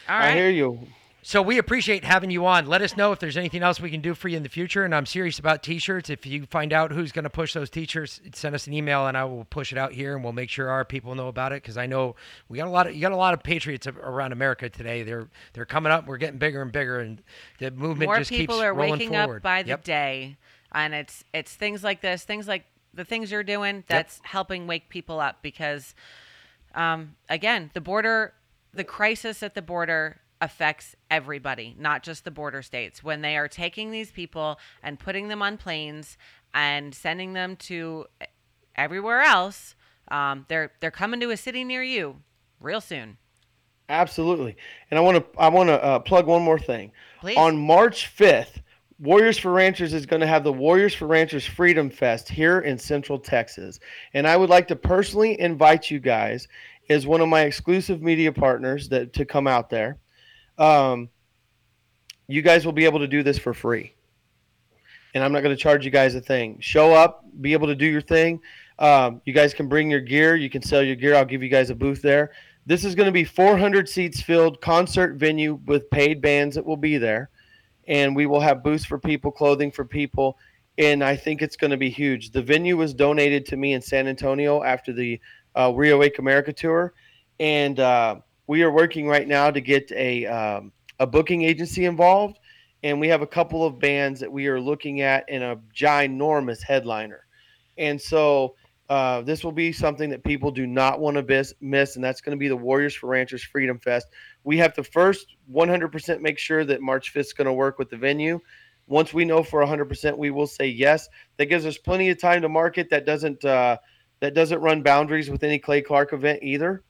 all I hear you. So we appreciate having you on. Let us know if there's anything else we can do for you in the future. And I'm serious about t-shirts. If you find out who's going to push those t-shirts, send us an email and I will push it out here and we'll make sure our people know about it. Because I know we got a lot of you got a lot of patriots around America today. They're they're coming up. We're getting bigger and bigger, and the movement More just people keeps are rolling waking forward. up by the Yep. day, and it's it's things like this, things like the things you're doing that's helping wake people up because, um, again, the border, the crisis at the border affects everybody, not just the border states. When they are taking these people and putting them on planes and sending them to everywhere else. Um, they're they're coming to a city near you real soon. Absolutely. And I want to I want to uh, plug one more thing. Please. On March 5th, Warriors for Ranchers is going to have the Warriors for Ranchers Freedom Fest here in Central Texas. And I would like to personally invite you guys as one of my exclusive media partners that to come out there. Um, you guys will be able to do this for free. And I'm not going to charge you guys a thing. Show up, be able to do your thing. Um, you guys can bring your gear. You can sell your gear. I'll give you guys a booth there. This is going to be 400 seats filled concert venue with paid bands that will be there. And we will have booths for people, clothing for people. And I think it's going to be huge. The venue was donated to me in San Antonio after the uh, ReAwaken America tour. And uh, we are working right now to get a, um, a booking agency involved. And we have a couple of bands that we are looking at in a ginormous headliner. And so uh, this will be something that people do not want to miss, miss, and that's going to be the Warriors for Ranchers Freedom Fest. We have to first 100% make sure that March 5th is going to work with the venue. Once we know for 100%, we will say yes. That gives us plenty of time to market. That doesn't uh, that doesn't run boundaries with any Clay Clark event either.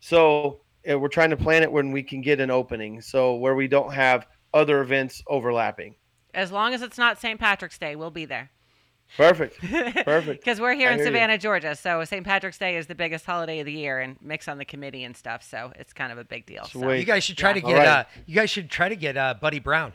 So we're trying to plan it when we can get an opening, so where we don't have other events overlapping. As long as it's not St. Patrick's Day, we'll be there. Perfect. [LAUGHS] Perfect. Because we're here I in hear you. Savannah, Georgia, so St. Patrick's Day is the biggest holiday of the year, and mix on the committee and stuff. So it's kind of a big deal. So. You guys should try Yeah. to get. right. Uh, you guys should try to get uh, Buddy Brown.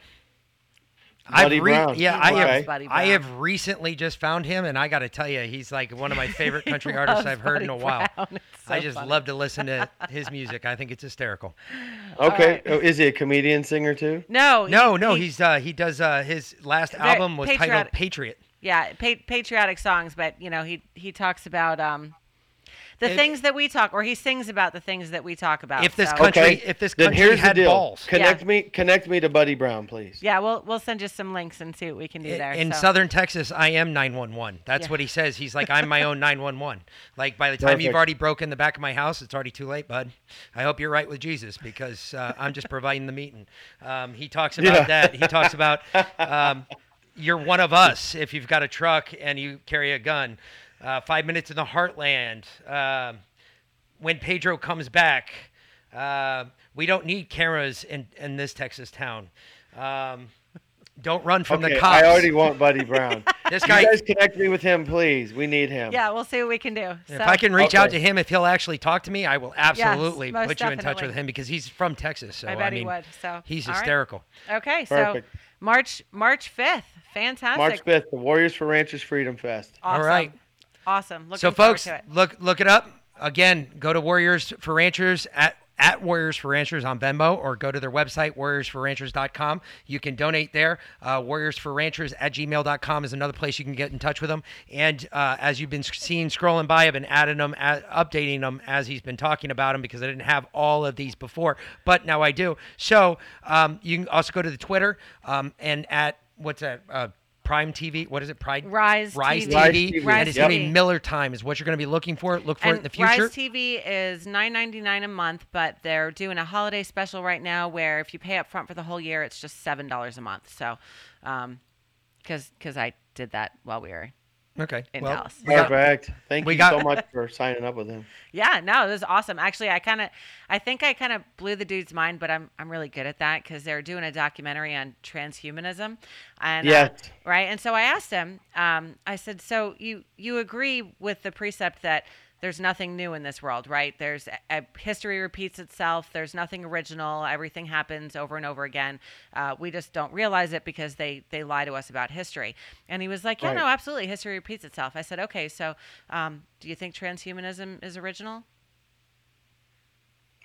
Buddy I've re- Brown. Yeah, I have. Buddy I have recently just found him, and I got to tell you, he's like one of my favorite [LAUGHS] He country artists I've heard in a Buddy while. So I just funny. love to listen to his music. I think it's hysterical. [LAUGHS] Okay. right. Oh, is he a comedian singer too? No, he- No, no, he- he's uh, he does uh, his last album was titled. Patriot. yeah, pa- patriotic songs, but you know he he talks about um the If- things that we talk, or he sings about the things that we talk about. If this so- country- Okay. if this then here's had the deal. balls. Connect Yeah. me. Connect me to Buddy Brown, please. yeah, we'll we'll send you some links and see what we can do there. In so. southern Texas, I am 911. That's Yeah. what he says. He's like, I'm my own [LAUGHS] 911. Like, by the time you've already broken the back of my house, it's already too late, bud. I hope you're right with Jesus because uh, I'm just providing the meeting. Um, he talks about Yeah. that. He talks about [LAUGHS] um, you're one of us if you've got a truck and you carry a gun. Uh, five minutes in the heartland. Um, when Pedro comes back, uh, we don't need cameras in, in this Texas town. Um, don't run from okay, the cops. I already want Buddy Brown. [LAUGHS] This you guy, guys connect me with him, please. We need him. yeah, we'll see what we can do. if I can reach out to him, if he'll actually talk to me, I will absolutely most put you in touch with him because he's from Texas. So I bet mean, he would. So he's all right. hysterical. Okay, so Perfect. March March fifth, fantastic. March 5th, the Warriors for Ranchers Freedom Fest. Awesome. All right. Awesome. Looking so, folks, look look it up again. Go to Warriors for Ranchers at at Warriors for Ranchers on Venmo or go to their website, warriorsforranchers.com. You can donate there. Uh, Warriors for Ranchers at gmail.com is another place you can get in touch with them. And uh, as you've been seeing scrolling by, I've been adding them, a updating them as he's been talking about them because I didn't have all of these before, but now I do. So um, you can also go to the Twitter um, and at what's that? Uh, Prime TV. What is it? Pride. Rise Rise TV. Rise TV. TV. Rise And it's going to be Miller Time is what you're going to be looking for. Look for it in the future. Rise TV is nine ninety nine a month, but they're doing a holiday special right now where if you pay up front for the whole year, it's just seven dollars a month. So, um, because because I did that while we were Okay. in well, Dallas. we got- Perfect. Thank we you got- so much for signing up with him. [LAUGHS] Yeah, no, it was awesome. Actually, I kind of, I think I kind of blew the dude's mind, but I'm, I'm really good at that because they're doing a documentary on transhumanism, and uh, right. And so I asked him, um, I said, so you you agree with the precept that there's nothing new in this world, right? There's a, history repeats itself. There's nothing original. Everything happens over and over again. Uh, we just don't realize it because they they lie to us about history. And he was like, yeah, Right. no, absolutely, history repeats itself. I said, okay, so um, do you think transhumanism is original?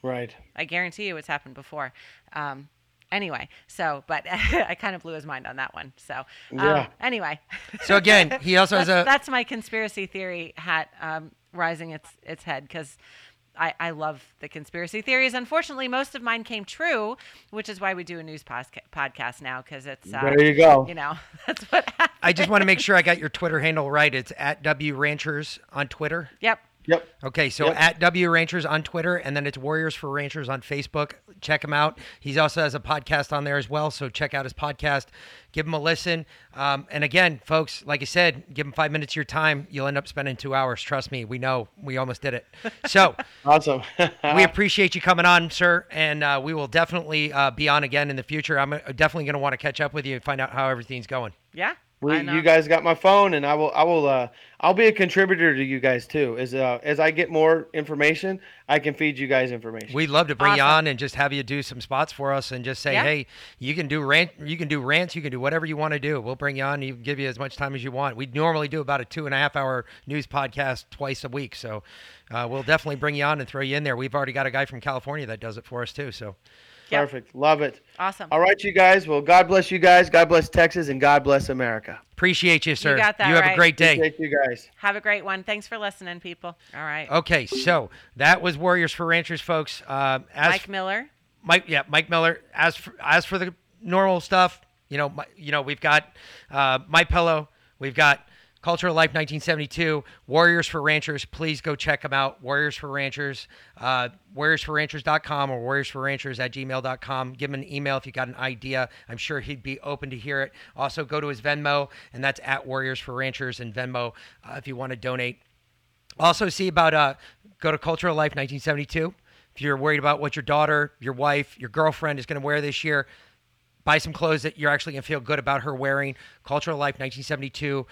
Right. I guarantee you it's happened before. Um, anyway, so, but [LAUGHS] I kind of blew his mind on that one. So, um, Yeah. anyway. So again, he also [LAUGHS] has that's, a that's my conspiracy theory hat um, rising its, its head because I, I love the conspiracy theories. Unfortunately, most of mine came true, which is why we do a news posca- podcast now because it's, uh, there you go. you know, [LAUGHS] that's what happened. I just want to make sure I got your Twitter handle right. It's at W Ranchers on Twitter. Yep. Yep. Okay, so Yep. at W Ranchers on Twitter, and then it's Warriors for Ranchers on Facebook. Check him out. He also has a podcast on there as well, so check out his podcast. Give him a listen. Um, and again, folks, like I said, give him five minutes of your time. You'll end up spending two hours. Trust me, we know. We almost did it. So [LAUGHS] Awesome. we appreciate you coming on, sir, and uh, we will definitely uh, be on again in the future. I'm uh, definitely going to want to catch up with you and find out how everything's going. Yeah. We, I know. you guys got my phone, and I will. I will. Uh, I'll be a contributor to you guys too. As uh, as I get more information, I can feed you guys information. We'd love to bring you on and just have you do some spots for us and just say, Yeah. hey, you can do rant, you can do rants, you can do whatever you want to do. We'll bring you on. You give you as much time as you want. We normally do about a two and a half hour news podcast twice a week, so uh, we'll definitely bring you on and throw you in there. We've already got a guy from California that does it for us too. So Yep. Perfect. Love it. Awesome. All right, you guys. Well, God bless you guys. God bless Texas, and God bless America. appreciate you, sir. You got that You have a great day. Appreciate you guys. Have a great one. Thanks for listening, people. All right. Okay, so that was Warriors for Ranchers, folks. Uh, as Mike Miller. Mike, yeah, Mike Miller. As for, as for the normal stuff, you know, my, you know, we've got uh, My Pillow, we've got Cultural Life 1972, Warriors for Ranchers. Please go check them out. Warriors for Ranchers, uh, warriorsforranchers.com or warriorsforranchers at gmail.com. Give him an email if you got an idea. I'm sure he'd be open to hear it. Also, go to his Venmo, and that's at Warriors for Ranchers and Venmo uh, if you want to donate. Also, see about uh, go to Cultural Life 1972. If you're worried about what your daughter, your wife, your girlfriend is going to wear this year, buy some clothes that you're actually going to feel good about her wearing. Cultural Life 1972.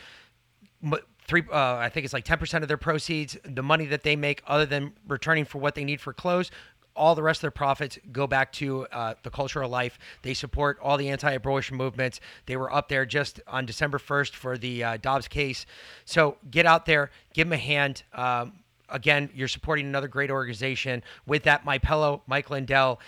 Three, uh, I think it's like 10% of their proceeds, the money that they make, other than returning for what they need for clothes, all the rest of their profits go back to uh, the cultural life. They support all the anti-abortion movements. They were up there just on December 1st for the uh, Dobbs case. So get out there, give them a hand. Um, again, you're supporting another great organization. With that, my pillow, Mike Lindell,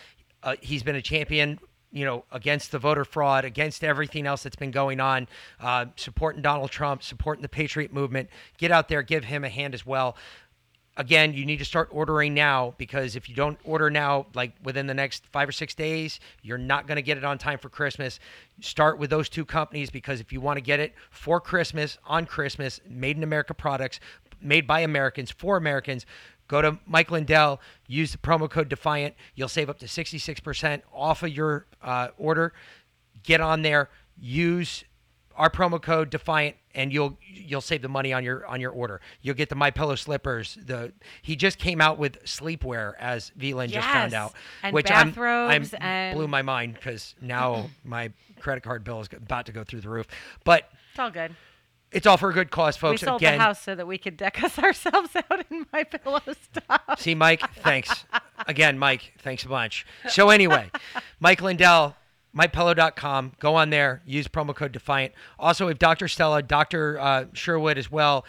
uh, he's been a champion you know, against the voter fraud, against everything else that's been going on, uh, supporting Donald Trump, supporting the Patriot movement. Get out there, give him a hand as well. Again, you need to start ordering now because if you don't order now, like within the next five or six days, you're not going to get it on time for Christmas. Start with those two companies because if you want to get it for Christmas, on Christmas, made in America products, made by Americans, for Americans, Go to Mike Lindell, use the promo code Defiant. You'll save up to 66% off of your uh, order. Get on there, use our promo code Defiant, and you'll you'll save the money on your on your order. You'll get the My Pillow slippers. The he just came out with sleepwear, as Veland just found out, and which I'm, I'm and- blew my mind because now my credit card bill is about to go through the roof. But It's all good. It's all for a good cause, folks. we sold Again, the house so that we could deck us [LAUGHS] ourselves out in my pillow [LAUGHS] stuff. See, Mike, thanks. Again, Mike, thanks a bunch. So, anyway, [LAUGHS] Mike Lindell, mypillow.com. Go on there, use promo code Defiant. Also, we have Dr. Stella, Dr. Uh, Sherwood as well.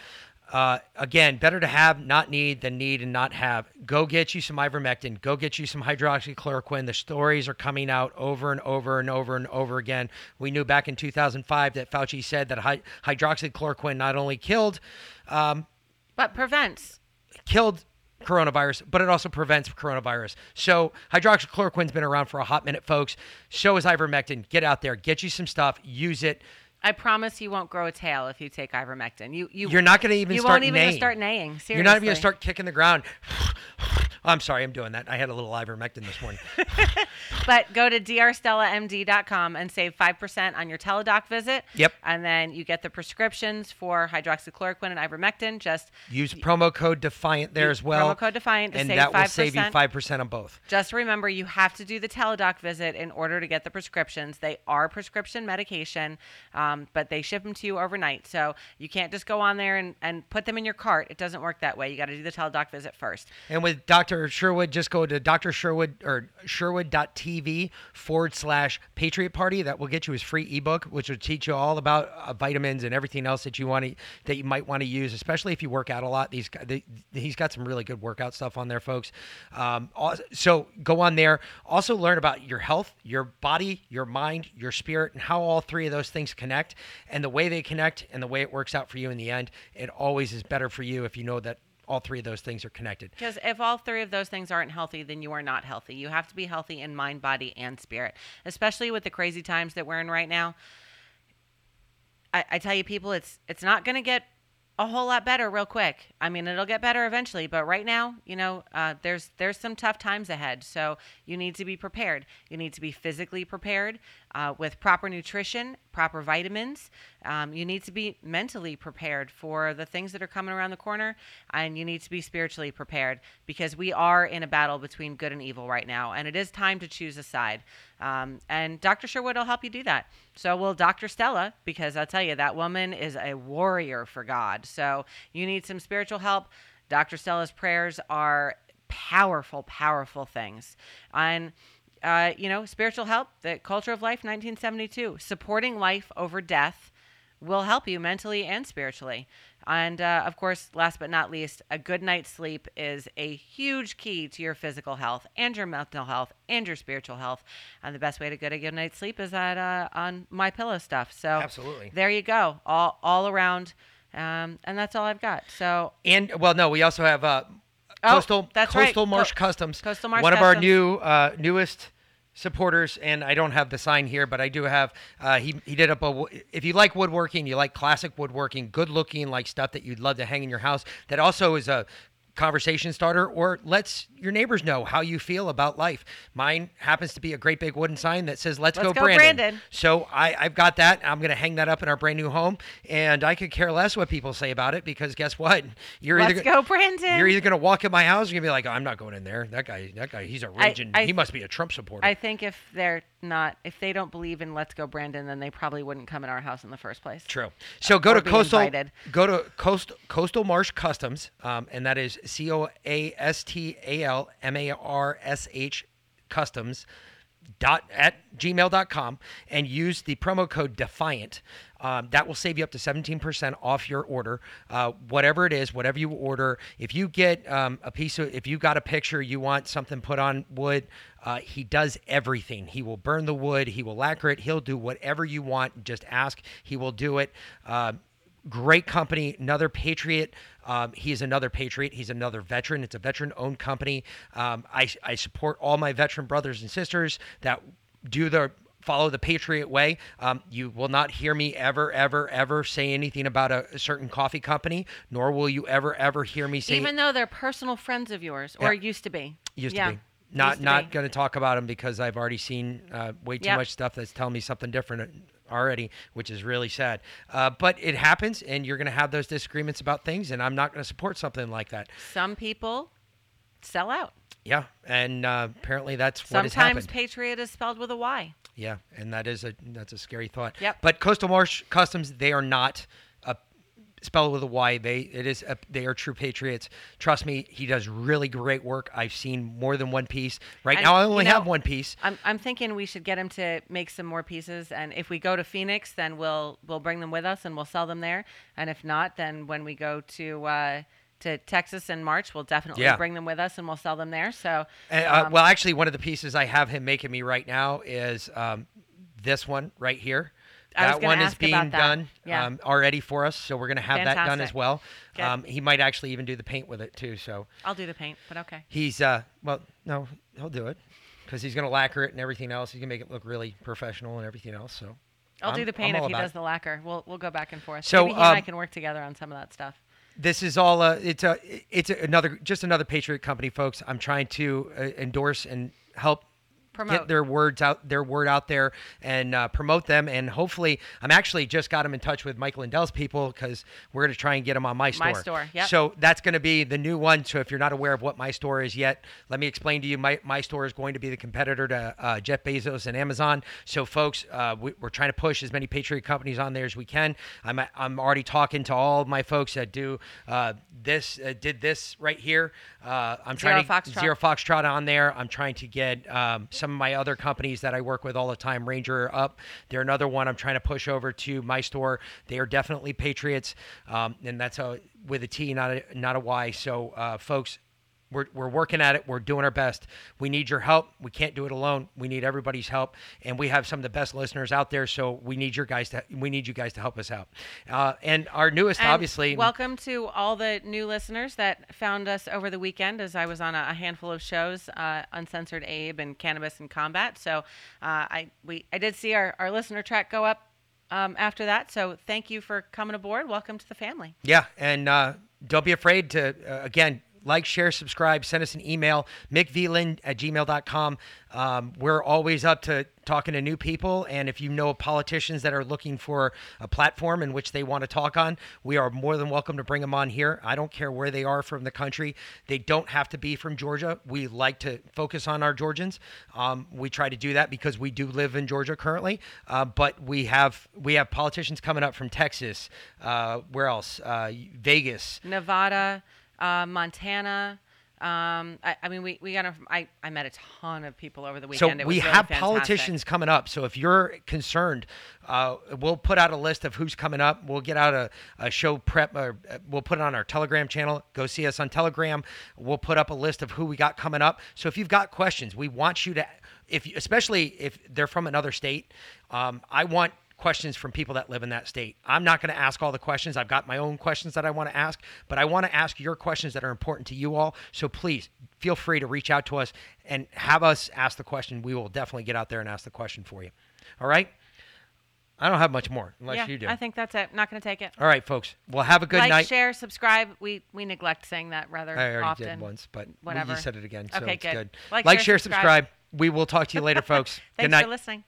Uh, again, better to have, not need, than need and not have. Go get you some ivermectin. Go get you some hydroxychloroquine. The stories are coming out over and over and over and over again. We knew back in 2005 that Fauci said that hy- hydroxychloroquine not only killed um, But prevents. killed coronavirus, but it also prevents coronavirus. So hydroxychloroquine's been around for a hot minute, folks. So is ivermectin. Get out there, get you some stuff, use it. I promise you won't grow a tail if you take ivermectin. You you You're not going to even you start won't even neighing. start neighing. Seriously. You're not even going to start kicking the ground. I'm sorry, I'm doing that. I had a little ivermectin this morning. [LAUGHS] But go to drstellamd.com and save 5% on your teledoc visit. Yep. And then you get the prescriptions for hydroxychloroquine and ivermectin. Just Use promo code Defiant there as well. promo code Defiant to and that will save you 5%. 5% on both. just remember you have to do the teledoc visit in order to get the prescriptions. They are prescription medication, um, but they ship them to you overnight. So you can't just go on there and, and put them in your cart. It doesn't work that way. You got to do the teledoc visit first. And with Dr. Sherwood, just go to Dr. Sherwood or sherwood.tv forward slash Patriot Party. That will get you his free ebook, which will teach you all about uh, vitamins and everything else that you want to that you might want to use, especially if you work out a lot. These he's got some really good workout stuff on there, folks. Um, so go on there. Also learn about your health, your body, your mind, your spirit, and how all three of those things connect, and the way they connect, and the way it works out for you in the end. It always is better for you if you know that all three of those things are connected. Because if all three of those things aren't healthy, then you are not healthy. You have to be healthy in mind, body, and spirit, especially with the crazy times that we're in right now. I, I tell you, people, it's it's not going to get a whole lot better real quick. I mean, it'll get better eventually, but right now, you know, uh, there's there's some tough times ahead. So you need to be prepared. You need to be physically prepared uh, with proper nutrition, proper vitamins. Um, you need to be mentally prepared for the things that are coming around the corner, and you need to be spiritually prepared because we are in a battle between good and evil right now, and it is time to choose a side. Um, and Dr. Sherwood will help you do that. So will Dr. Stella, because I'll tell you, that woman is a warrior for God. So you need some spiritual help. Dr. Stella's prayers are powerful, powerful things. And uh, you know, spiritual help, the culture of life, 1972, supporting life over death will help you mentally and spiritually. And uh, of course, last but not least, a good night's sleep is a huge key to your physical health and your mental health and your spiritual health. And the best way to get a good night's sleep is at uh, on my pillow stuff. So Absolutely. there you go, all all around. Um, and that's all I've got. So And well, no, we also have uh, Oh, coastal that's right. coastal marsh Co- customs. Coastal Marsh Customs. one of our new uh, newest supporters, and I don't have the sign here, but I do have. Uh, he he did up a. If you like woodworking, you like classic woodworking, good looking, like stuff that you'd love to hang in your house. That also is a conversation starter or lets your neighbors know how you feel about life. Mine happens to be a great big wooden sign that says "Let's, Let's go, go, Brandon." Brandon. So I, I've got that. I'm going to hang that up in our brand new home, and I could care less what people say about it because guess what? You're let's either go, Brandon. you're either gonna walk in my house, or you're gonna be like, oh, I'm not going in there. That guy, that guy, he's a raging. I- he must be a Trump supporter. I think if they're not, if they don't believe in "Let's Go, Brandon," then they probably wouldn't come in our house in the first place. True. So go to coastal. invited. Go to coast coastal marsh customs, um, and that is C O A S T A L M A R S H customs dot at gmail.com and use the promo code defiant um, that will save you up to 17% off your order uh, whatever it is whatever you order if you get um, a piece of if you got a picture you want something put on wood uh, he does everything he will burn the wood he will lacquer it he'll do whatever you want just ask he will do it um, great company, another patriot. Um, he is another patriot. He's another veteran. It's a veteran-owned company. Um, I, I support all my veteran brothers and sisters that do the follow the patriot way. Um, you will not hear me ever, ever, ever say anything about a, a certain coffee company, nor will you ever, ever hear me say Even though they're personal friends of yours, or Yeah. used to be. used Yeah, to be. Not not going to talk about them because I've already seen uh, way too Yep. much stuff that's telling me something different already, which is really sad. Uh, but it happens, and you're going to have those disagreements about things, and I'm not going to support something like that. Some people sell out. Yeah, and uh, apparently that's what has Sometimes happened. patriot is spelled with a Y. yeah, and that is a that's a scary thought. Yep. But Coastal Marsh Customs, they are not spelled with a Y. They it is a, they are true patriots. Trust me, he does really great work. I've seen more than one piece. Right And, now, I you only know, have one piece. I'm, I'm thinking we should get him to make some more pieces, and if we go to Phoenix, then we'll we'll bring them with us and we'll sell them there. And if not, then when we go to uh, to Texas in March, we'll definitely Yeah. bring them with us and we'll sell them there. So And, uh, um, well, actually, one of the pieces I have him making me right now is um, this one right here. That one is being done Yeah. um, already for us, so we're going to have that done as well. Um, he might actually even do the paint with it too. So I'll do the paint, but okay. he's uh, well, no, he'll do it because he's going to lacquer it and everything else. He's going to make it look really professional and everything else. So I'll do I'm- the paint if he does it. the lacquer. We'll we'll go back and forth. So, Maybe he and I um, can work together on some of that stuff. this is all uh, it's a it's another just another patriot company folks i'm trying to uh, endorse and help Promote. get their words out their word out there and uh, promote them and hopefully i'm actually just got them in touch with michael lindell's people because we're going to try and get them on my store My Store, yep. so that's going to be the new one so if you're not aware of what my store is yet let me explain to you my, my store is going to be the competitor to uh, jeff bezos and amazon so folks uh, we, we're trying to push as many patriot companies on there as we can i'm, I'm already talking to all of my folks that do uh, this uh, did this right here uh, i'm Zero trying to Foxtrot. zero Foxtrot on there. I'm trying to get um, some of my other companies that I work with all the time, Ranger up. They're another one I'm trying to push over to my store. They are definitely Patriots, um, and that's a with a T, not a not a Y. So, uh, folks. We're, we're working at it. We're doing our best. We need your help. We can't do it alone. We need everybody's help, and we have some of the best listeners out there. So we need your guys to we need you guys to help us out. Uh, and our newest, And obviously, welcome to all the new listeners that found us over the weekend as I was on a, a handful of shows, uh, Uncensored Abe and Cannabis and Combat. So uh, I we I did see our, our listener track go up um, after that. So thank you for coming aboard. Welcome to the family. Yeah, and uh, don't be afraid to, uh, again, like, share, subscribe, send us an email, mickvlin at gmail.com. Um, we're always up to talking to new people. And if you know politicians that are looking for a platform in which they want to talk on, we are more than welcome to bring them on here. I don't care where they are from the country. They don't have to be from Georgia. We like to focus on our Georgians. Um, we try to do that because we do live in Georgia currently. Uh, but we have we have politicians coming up from Texas. Uh, where else? Uh, Vegas. Nevada, uh, Montana. Um, I, I mean, we, we got a, I, I met a ton of people over the So weekend. It we really have fantastic. politicians coming up. So if you're concerned, uh, we'll put out a list of who's coming up. We'll get out a, a show prep. Or uh, we'll put it on our Telegram channel. Go see us on Telegram. We'll put up a list of who we got coming up. So if you've got questions, we want you to, if especially if they're from another state, um, I want questions from people that live in that state. I'm not going to ask all the questions. I've got my own questions that I want to ask, but I want to ask your questions that are important to you all. So please feel free to reach out to us and have us ask the question. We will definitely get out there and ask the question for you. All right? I don't have much more unless yeah, you do. I think that's it. Not going to take it. all right, folks. Well, have a good like, night. share, subscribe. We we neglect saying that rather I already often. did once, but Whatever. you said it again, so Okay, it's good. good. Like, Like, share, share, subscribe. We will talk to you later, folks. [LAUGHS] Thanks good night. for listening.